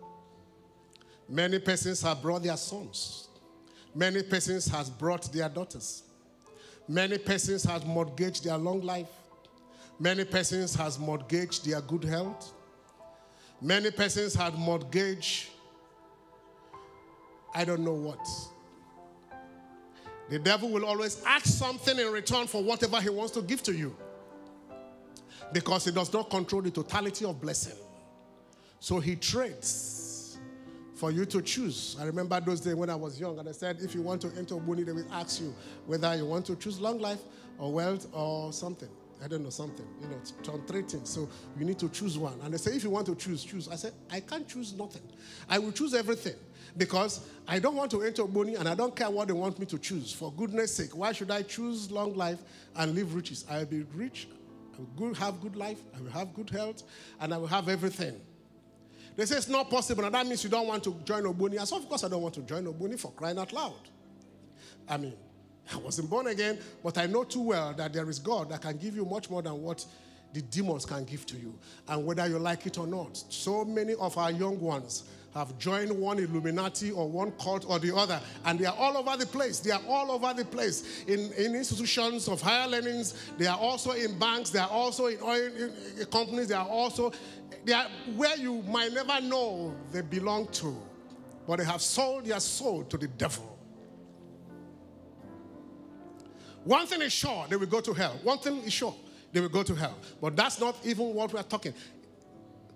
Many persons have brought their sons. Many persons has brought their daughters. Many persons has mortgaged their long life. Many persons has mortgaged their good health. Many persons had mortgaged I don't know what. The devil will always ask something in return for whatever he wants to give to you because he does not control the totality of blessing. So he trades for you to choose. I remember those days when I was young and I said, if you want to enter Buni, they will ask you whether you want to choose long life or wealth or something. I don't know, something. You know, turn three things. So you need to choose one. And they say, if you want to choose, choose. I said, I can't choose nothing. I will choose everything because I don't want to enter Boni and I don't care what they want me to choose. For goodness sake, why should I choose long life and live riches? I will be rich, I will have good life, I will have good health, and I will have everything. They say it's not possible, and that means you don't want to join Ogboni. I said, of course I don't want to join Ogboni for crying out loud. I mean, I wasn't born again, but I know too well that there is God that can give you much more than what the demons can give to you, and whether you like it or not. So many of our young ones have joined one Illuminati or one cult or the other, and they are all over the place. They are all over the place in, in institutions of higher learnings. They are also in banks. They are also in oil companies. They are also they are where you might never know they belong to, but they have sold their soul to the devil. One thing is sure, they will go to hell. One thing is sure, they will go to hell. But that's not even what we are talking.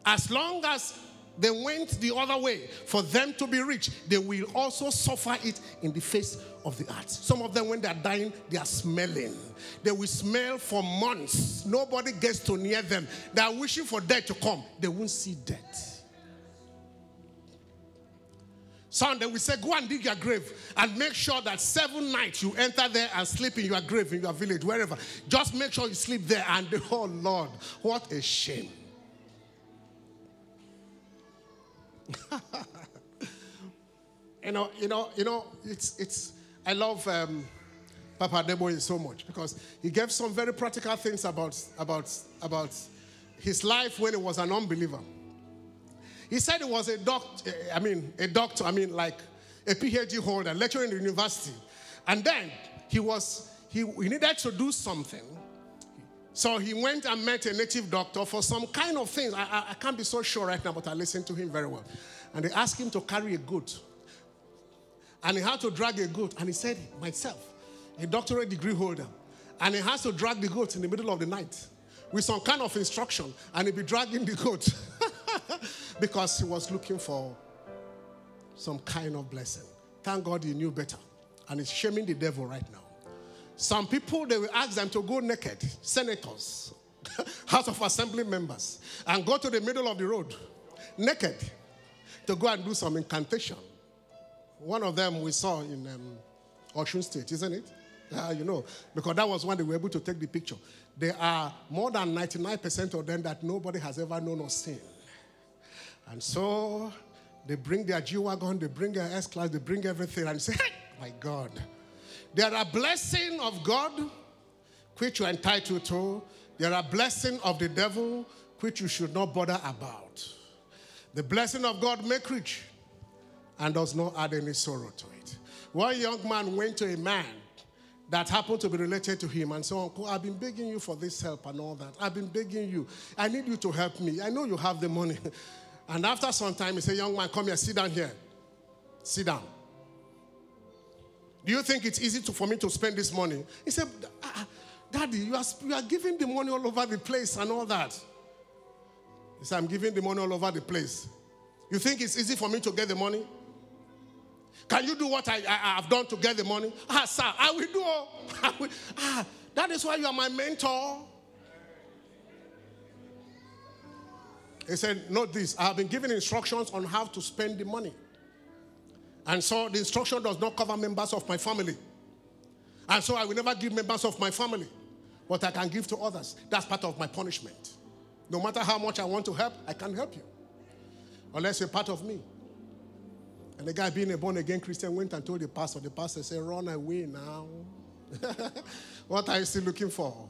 As long as they went the other way. For them to be rich, they will also suffer it in the face of the earth. Some of them, when they're dying, they are smelling. They will smell for months. Nobody gets to near them. They are wishing for death to come. They won't see death. Sunday, we say, go and dig your grave and make sure that seven nights you enter there and sleep in your grave, in your village, wherever. Just make sure you sleep there. And *laughs* oh Lord, what a shame. *laughs* you know, you know, you know, it's it's I love um, Papa Adeboye so much because he gave some very practical things about about about his life when he was an unbeliever. He said he was a doctor, eh, I mean, a doctor, I mean, like a PhD holder, lecturer in the university. And then he was, he, he needed to do something. So he went and met a native doctor for some kind of things. I, I, I, can't be so sure right now, but I listened to him very well. And they asked him to carry a goat. And he had to drag a goat. And he said, myself, a doctorate degree holder. And he has to drag the goat in the middle of the night with some kind of instruction. And he'd be dragging the goat *laughs* because he was looking for some kind of blessing. Thank God he knew better. And he's shaming the devil right now. Some people, they will ask them to go naked, senators, *laughs* House of Assembly members, and go to the middle of the road, naked, to go and do some incantation. One of them we saw in um, State, isn't it? Uh, you know, because that was when they were able to take the picture. There are more than 99% of them that nobody has ever known or seen. And so they bring their G Wagon, they bring their S Class, they bring everything, and say, hey, my God. There are blessings of God which you are entitled to. There are blessings of the devil which you should not bother about. The blessing of God make rich and does not add any sorrow to it. One young man went to a man that happened to be related to him and said, Uncle, I've been begging you for this help and all that. I've been begging you. I need you to help me. I know you have the money. *laughs* and after some time, he said, Young man, come here, sit down here. Sit down. Do you think it's easy to, for me to spend this money? He said, ah, ah, Daddy, you are, you are giving the money all over the place and all that. He said, I'm giving the money all over the place. You think it's easy for me to get the money? Can you do what I, I, have done to get the money? Ah, sir, I will do. *laughs* I will. Ah, that is why you are my mentor. He said, Note this I have been given instructions on how to spend the money. And so the instruction does not cover members of my family. And so I will never give members of my family what I can give to others. That's part of my punishment. No matter how much I want to help, I can't help you unless you're part of me. And the guy, being a born again Christian, went and told the pastor. The pastor said, Run away now. *laughs* what are you still looking for?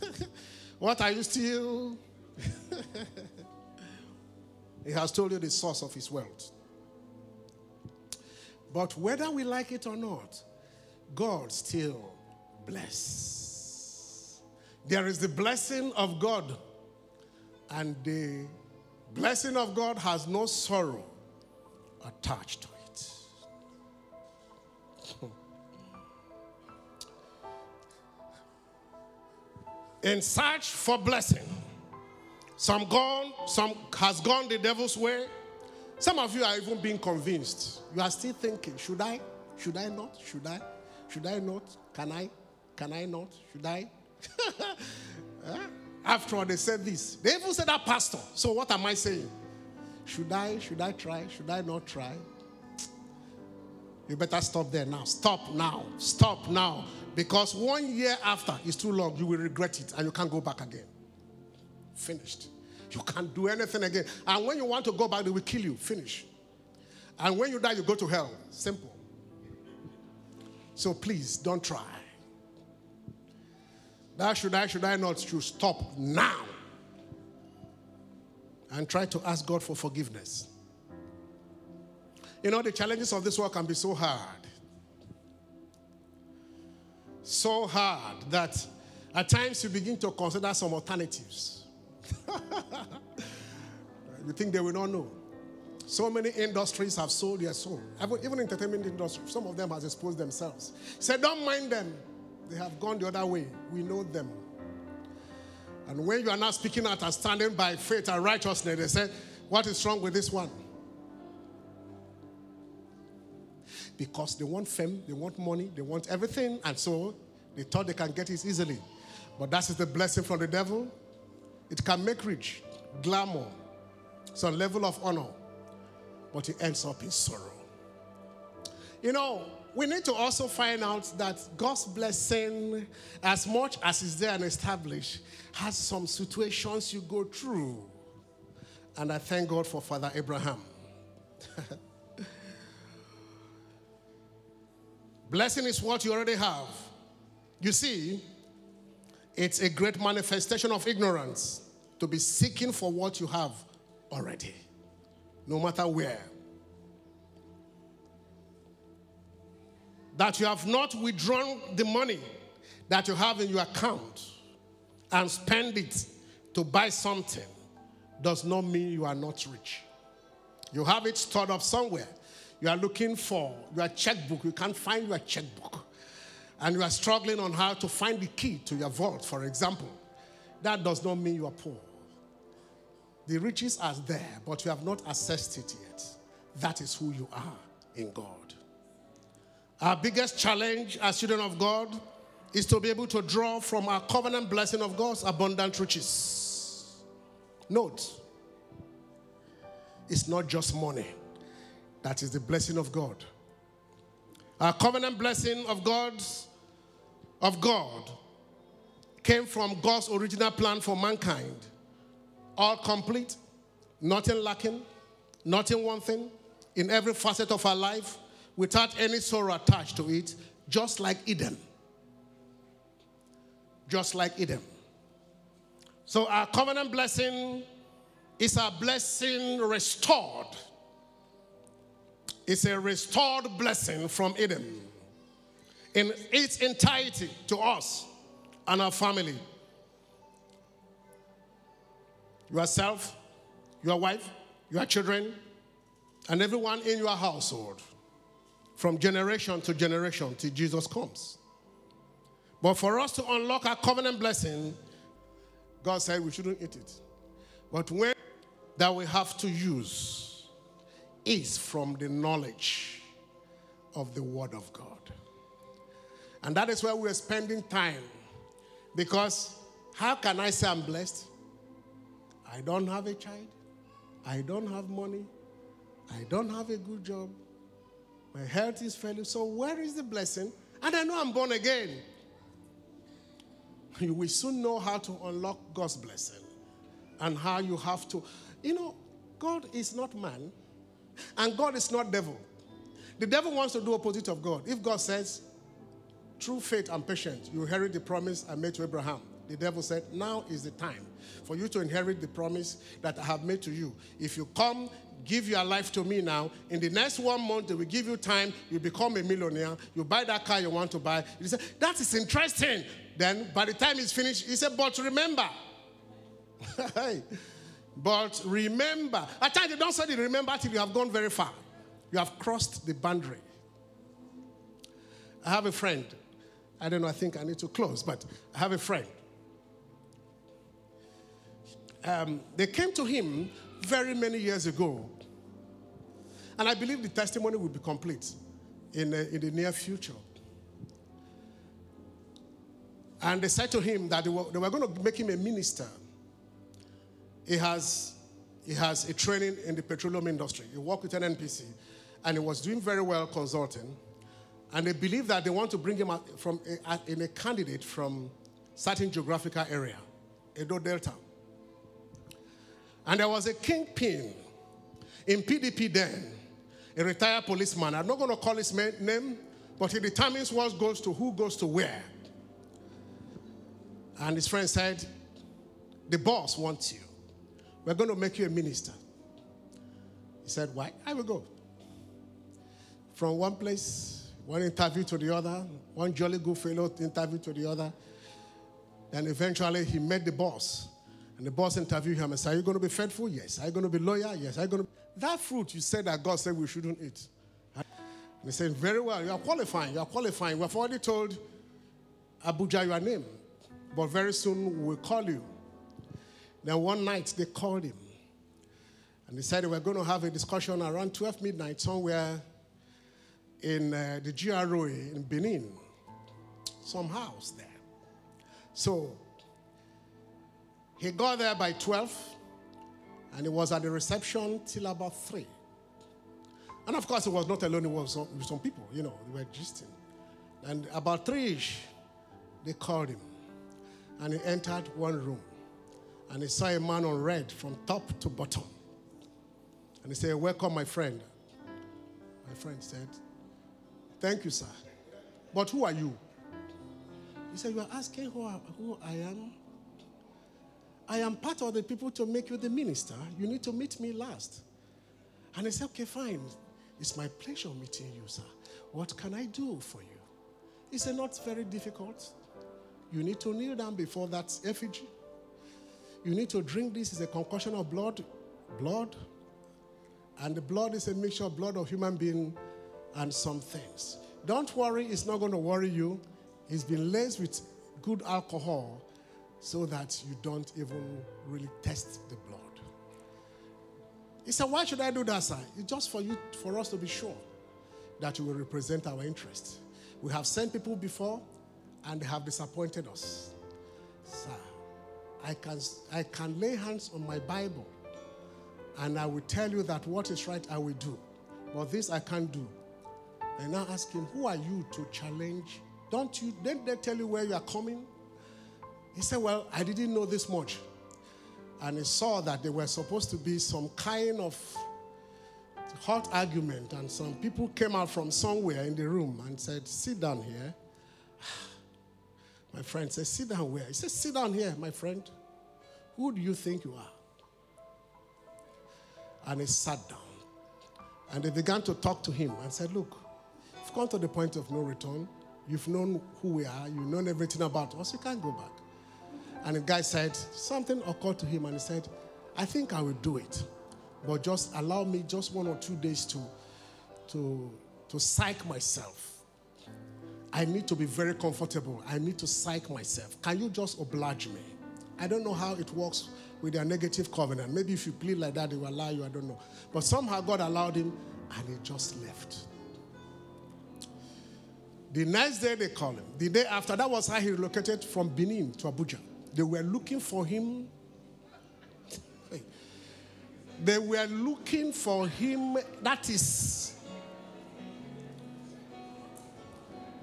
*laughs* what are you still? *laughs* he has told you the source of his wealth. But whether we like it or not, God still bless. There is the blessing of God, and the blessing of God has no sorrow attached to it. *laughs* In search for blessing, some gone, some has gone the devil's way. Some of you are even being convinced. You are still thinking, should I? Should I not? Should I? Should I not? Can I? Can I not? Should I? *laughs* After all, they said this. They even said that pastor. So what am I saying? Should I? Should I try? Should I not try? *tsk* You better stop there now. Stop now. Stop now. Because one year after is too long, you will regret it and you can't go back again. Finished. You can't do anything again. And when you want to go back, they will kill you. Finish. And when you die, you go to hell. Simple. So please don't try. That should I, should I not, should stop now and try to ask God for forgiveness. You know, the challenges of this world can be so hard. So hard that at times you begin to consider some alternatives. *laughs* you think they will not know. So many industries have sold their soul. Even entertainment industry, some of them has exposed themselves. Say, don't mind them. They have gone the other way. We know them. And when you are not speaking out and standing by faith and righteousness, they say, What is wrong with this one? Because they want fame, they want money, they want everything, and so they thought they can get it easily. But that is the blessing from the devil. It can make rich, glamour, some level of honor, but it ends up in sorrow. You know, we need to also find out that God's blessing, as much as is there and established, has some situations you go through. And I thank God for Father Abraham. *laughs* blessing is what you already have. You see, it's a great manifestation of ignorance to be seeking for what you have already, no matter where. that you have not withdrawn the money that you have in your account and spend it to buy something does not mean you are not rich. You have it stored up somewhere. You are looking for your checkbook. You can't find your checkbook. And you are struggling on how to find the key to your vault, for example. That does not mean you are poor. The riches are there, but you have not assessed it yet. That is who you are in God. Our biggest challenge as children of God is to be able to draw from our covenant blessing of God's abundant riches. Note, it's not just money that is the blessing of God. Our covenant blessing of God, of God, came from God's original plan for mankind. All complete, nothing lacking, nothing wanting, in every facet of our life, without any sorrow attached to it, just like Eden. Just like Eden. So our covenant blessing is a blessing restored. It's a restored blessing from Eden in its entirety to us and our family. Yourself, your wife, your children, and everyone in your household from generation to generation till Jesus comes. But for us to unlock our covenant blessing, God said we shouldn't eat it. But when that we have to use is from the knowledge of the Word of God. And that is where we're spending time. Because how can I say I'm blessed? I don't have a child. I don't have money. I don't have a good job. My health is failing. So where is the blessing? And I know I'm born again. You will soon know how to unlock God's blessing and how you have to. You know, God is not man, and God is not devil. The devil wants to do opposite of God. If God says, through faith and patience, you inherit the promise I made to Abraham. The devil said, Now is the time for you to inherit the promise that I have made to you. If you come, give your life to me now. In the next one month, they will give you time. You become a millionaire. You buy that car you want to buy. He said, That is interesting. Then by the time it's finished, he said, But remember. *laughs* but remember. At times you don't say remember till you have gone very far. You have crossed the boundary. I have a friend. I don't know, I think I need to close, but I have a friend. Um, they came to him very many years ago. And I believe the testimony will be complete in, uh, in the near future. And they said to him that they were, they were going to make him a minister. He has, he has a training in the petroleum industry. He worked with NNPC and he was doing very well consulting. And they believe that they want to bring him from a, in a candidate from certain geographical area, Edo Delta. And there was a kingpin in PDP then, a retired policeman. I'm not going to call his name, but he determines what goes to who goes to where. And his friend said, The boss wants you. We're going to make you a minister. He said, Why? I will go. From one place, one interview to the other, one jolly good fellow interview to the other. And eventually he met the boss. And the boss interviewed him and said, Are you going to be faithful? Yes. Are you going to be loyal? Yes. Are you going to That fruit you said that God said we shouldn't eat. And he said, Very well. You are qualifying. You are qualifying. We have already told Abuja your name. But very soon we will call you. Then one night they called him. And they said were going to have a discussion around 12 midnight somewhere in uh, the GRA in Benin, some house there. So he got there by 12 and he was at the reception till about 3. And of course, he was not alone, he was with some people, you know, they were gisting. And about 3 ish, they called him. And he entered one room. And he saw a man on red from top to bottom. And he said, Welcome, my friend. My friend said, Thank you, sir. But who are you? He said, You are asking who I, who I am? I am part of the people to make you the minister. You need to meet me last. And I said, Okay, fine. It's my pleasure meeting you, sir. What can I do for you? He said, Not very difficult. You need to kneel down before that effigy. You need to drink this. It's a concoction of blood. Blood. And the blood is a mixture of blood of human being and some things. Don't worry, it's not going to worry you. It's been laced with good alcohol so that you don't even really test the blood. He said, Why should I do that, sir? It's just for you, for us to be sure that you will represent our interest. We have sent people before and they have disappointed us. Sir, I can, I can lay hands on my Bible and I will tell you that what is right I will do. But this I can't do. And I ask him, Who are you to challenge? Don't you, didn't they tell you where you are coming? He said, Well, I didn't know this much. And he saw that there were supposed to be some kind of hot argument, and some people came out from somewhere in the room and said, Sit down here. *sighs* My friend said, Sit down where? He said, Sit down here, my friend. Who do you think you are? And he sat down. And they began to talk to him and said, Look, you've come to the point of no return. You've known who we are. You've known everything about us. You can't go back. And the guy said, Something occurred to him and he said, I think I will do it. But just allow me just one or two days to, to, to psych myself. I need to be very comfortable. I need to psych myself. Can you just oblige me? I don't know how it works with their negative covenant. Maybe if you plead like that, they will allow you. I don't know. But somehow God allowed him and he just left. The next day they called him. The day after, that was how he relocated from Benin to Abuja. They were looking for him. They were looking for him. That is.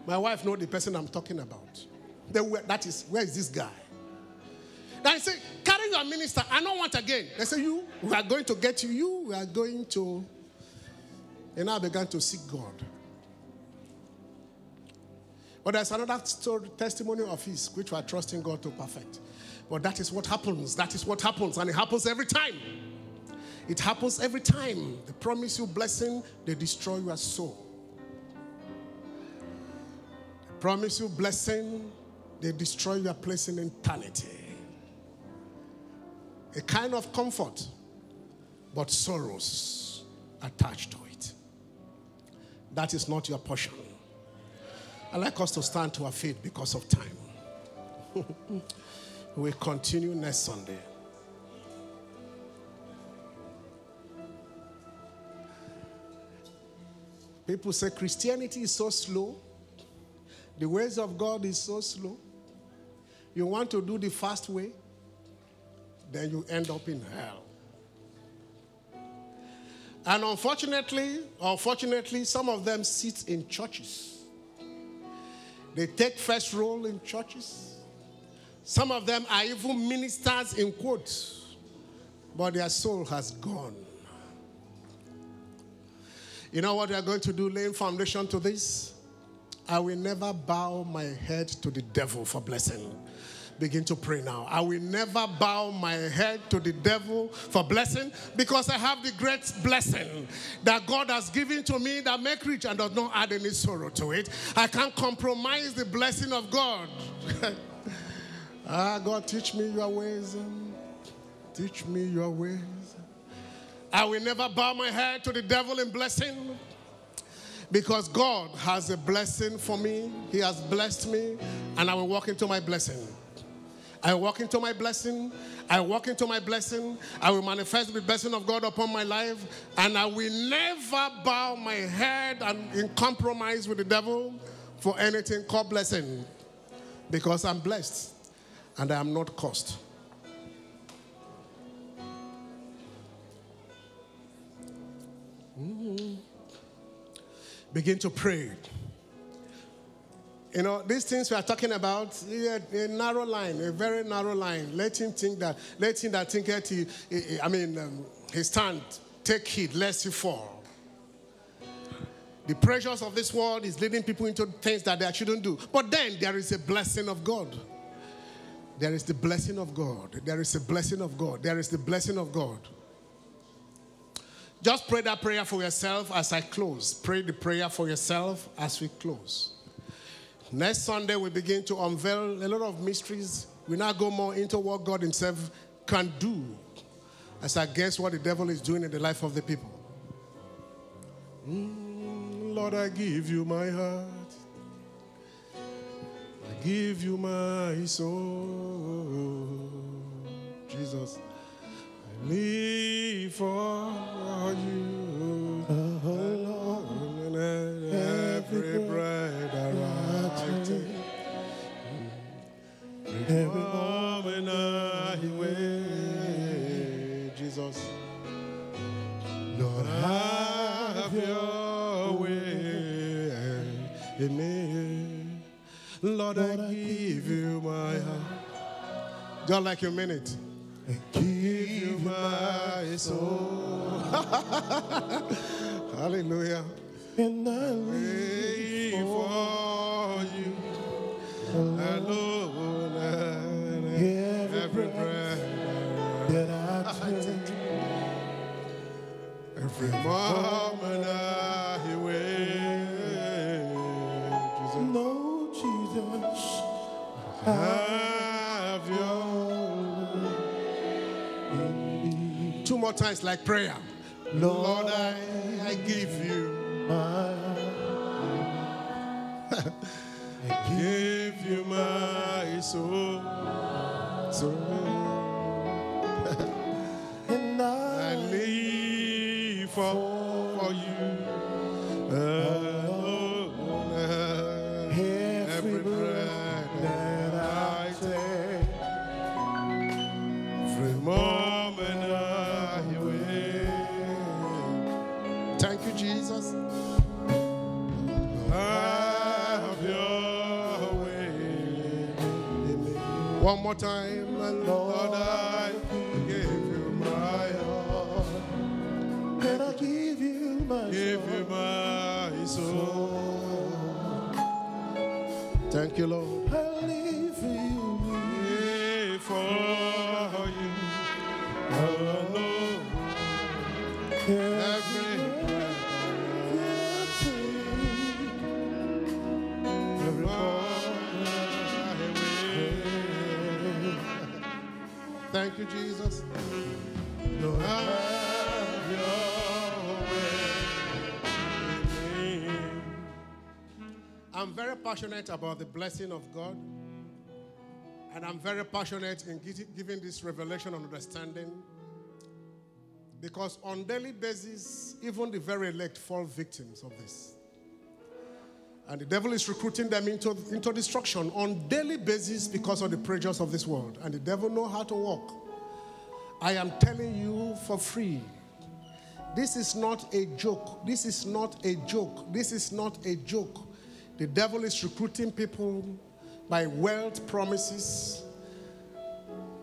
My wife know the person I'm talking about. They were, that is, where is this guy? Then I say, carry your minister. I don't want again. They say, you, we are going to get you. You, we are going to. And I began to seek God. But there's another story, testimony of his, which we are trusting God to perfect. But that is what happens. That is what happens. And it happens every time. It happens every time. They promise you blessing, they destroy your soul. They promise you blessing, they destroy your place in eternity. A kind of comfort, but sorrows attached to it. That is not your portion. I'd like us to stand to our feet because of time. *laughs* we continue next Sunday. People say Christianity is so slow. The ways of God is so slow. You want to do the fast way, then you end up in hell. And unfortunately, unfortunately, some of them sit in churches. They take first role in churches. Some of them are even ministers in quotes, but their soul has gone. You know what we are going to do, laying foundation to this? I will never bow my head to the devil for blessing. Begin to pray now. I will never bow my head to the devil for blessing because I have the great blessing that God has given to me that make rich and does not add any sorrow to it. I can't compromise the blessing of God. *laughs* ah, God, teach me your ways. Teach me your ways. I will never bow my head to the devil in blessing because God has a blessing for me. He has blessed me, and I will walk into my blessing. I walk into my blessing. I walk into my blessing. I will manifest the blessing of God upon my life, and I will never bow my head and in compromise with the devil for anything called blessing because I'm blessed and I am not cursed. Mm-hmm. Begin to pray. You know, these things we are talking about, a, narrow line, a very narrow line. Let him think that, let him that thinketh he, he, I mean, um, he stand, take heed, lest he fall. The pressures of this world is leading people into things that they shouldn't do. But then there is a blessing of God. There is the blessing of God. There is a blessing of God. There is the blessing of God. Just pray that prayer for yourself as I close. Pray the prayer for yourself as we close. Next Sunday, we begin to unveil a lot of mysteries. We now go more into what God Himself can do as I guess what the devil is doing in the life of the people. Mm, Lord, I give you my heart. I give you my soul. Jesus, I live for you. Every moment I wait, Jesus. Lord, have your way. in me. Lord, I give you my heart. Just like you mean it. Give you my soul. *laughs* Hallelujah. And I live for you. Alone. Every moment I. Jesus. No, Jesus, Have your. Two more times, like prayer. Lord, I, I give you, my *laughs* I give you my soul. soul. For, for you. Alone. every breath that I take. Every moment I wait. Thank you, Jesus. Have your way. One more time, and Lord, I give you my heart, And I give you my give soul. you my soul. Thank you, Lord. I live for you. Pray for you. Alone. Every breath, every moment I wait. Thank you, Jesus. I'm very passionate about the blessing of God. And I'm very passionate in giving this revelation and understanding. Because on daily basis, even the very elect fall victims of this. And the devil is recruiting them into, into destruction on daily basis because of the pressures of this world. And the devil know how to walk. I am telling you for free. This is not a joke. This is not a joke. This is not a joke. The devil is recruiting people by wealth promises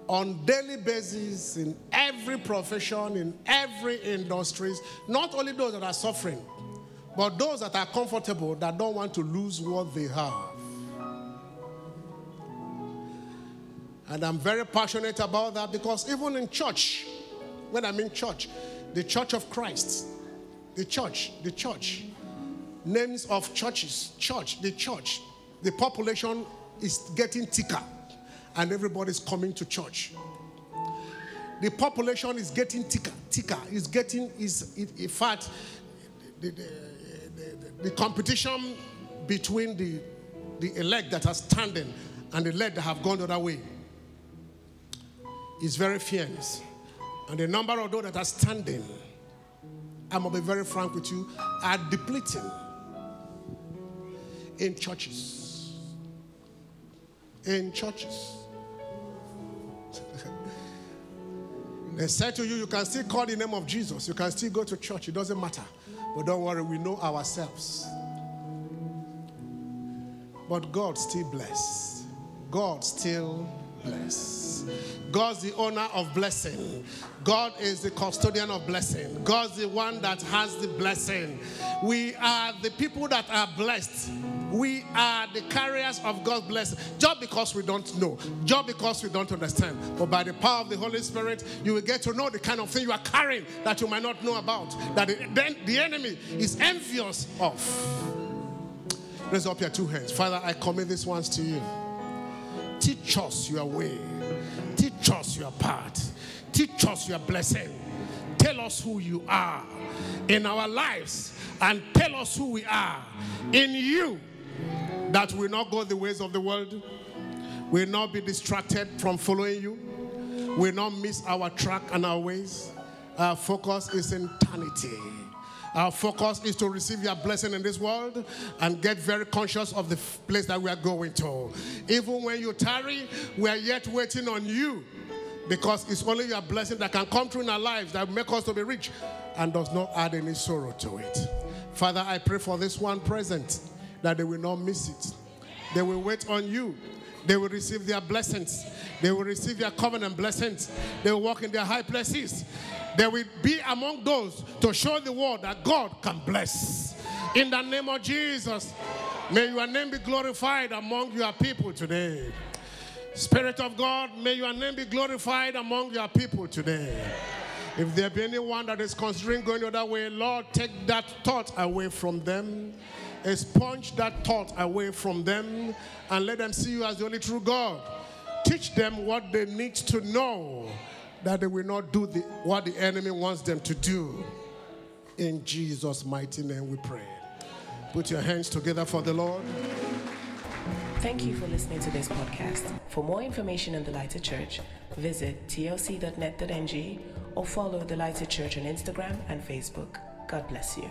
on daily basis in every profession, in every industries. Not only those that are suffering, but those that are comfortable that don't want to lose what they have. And I'm very passionate about that because even in church, when I'm in church, the church of Christ, the church, the church, names of churches, church, the church, the population is getting thicker and everybody's coming to church. The population is getting thicker, thicker. It's getting is in fact the, the, the, the competition between the the elect that are standing and the elect that have gone the other way is very fierce. And the number of those that are standing, I'm gonna be very frank with you, are depleting in churches. In churches. *laughs* they said to you, you can still call the name of Jesus, you can still go to church, it doesn't matter. But don't worry, we know ourselves. But God still bless. God still bless. God's the owner of blessing. God is the custodian of blessing. God's the one that has the blessing. We are the people that are blessed. We are the carriers of God's blessing. Just because we don't know, just because we don't understand. But by the power of the Holy Spirit, you will get to know the kind of thing you are carrying that you might not know about. That the, the enemy is envious of. Raise up your two hands. Father, I commit these ones to you. Teach us your way. Teach us your path. Teach us your blessing. Tell us who you are in our lives and tell us who we are in you that will not go the ways of the world, will not be distracted from following you, will not miss our track and our ways. Our focus is eternity. Our focus is to receive your blessing in this world and get very conscious of the place that we are going to. Even when you tarry, we are yet waiting on you because it's only your blessing that can come through in our lives that make us to be rich and does not add any sorrow to it. Father, I pray for this one present that they will not miss it. They will wait on you. They will receive their blessings. They will receive their covenant blessings. They will walk in their high places. They will be among those to show the world that God can bless. In the name of Jesus, may your name be glorified among your people today. Spirit of God, may your name be glorified among your people today. If there be anyone that is considering going the other way, Lord, take that thought away from them. Expunge that thought away from them and let them see you as the only true God. Teach them what they need to know that they will not do the, what the enemy wants them to do. In Jesus' mighty name we pray. Put your hands together for the Lord. Thank you for listening to this podcast. For more information on the Lighted Church, visit tlc.net.ng or follow the Lighted Church on Instagram and Facebook. God bless you.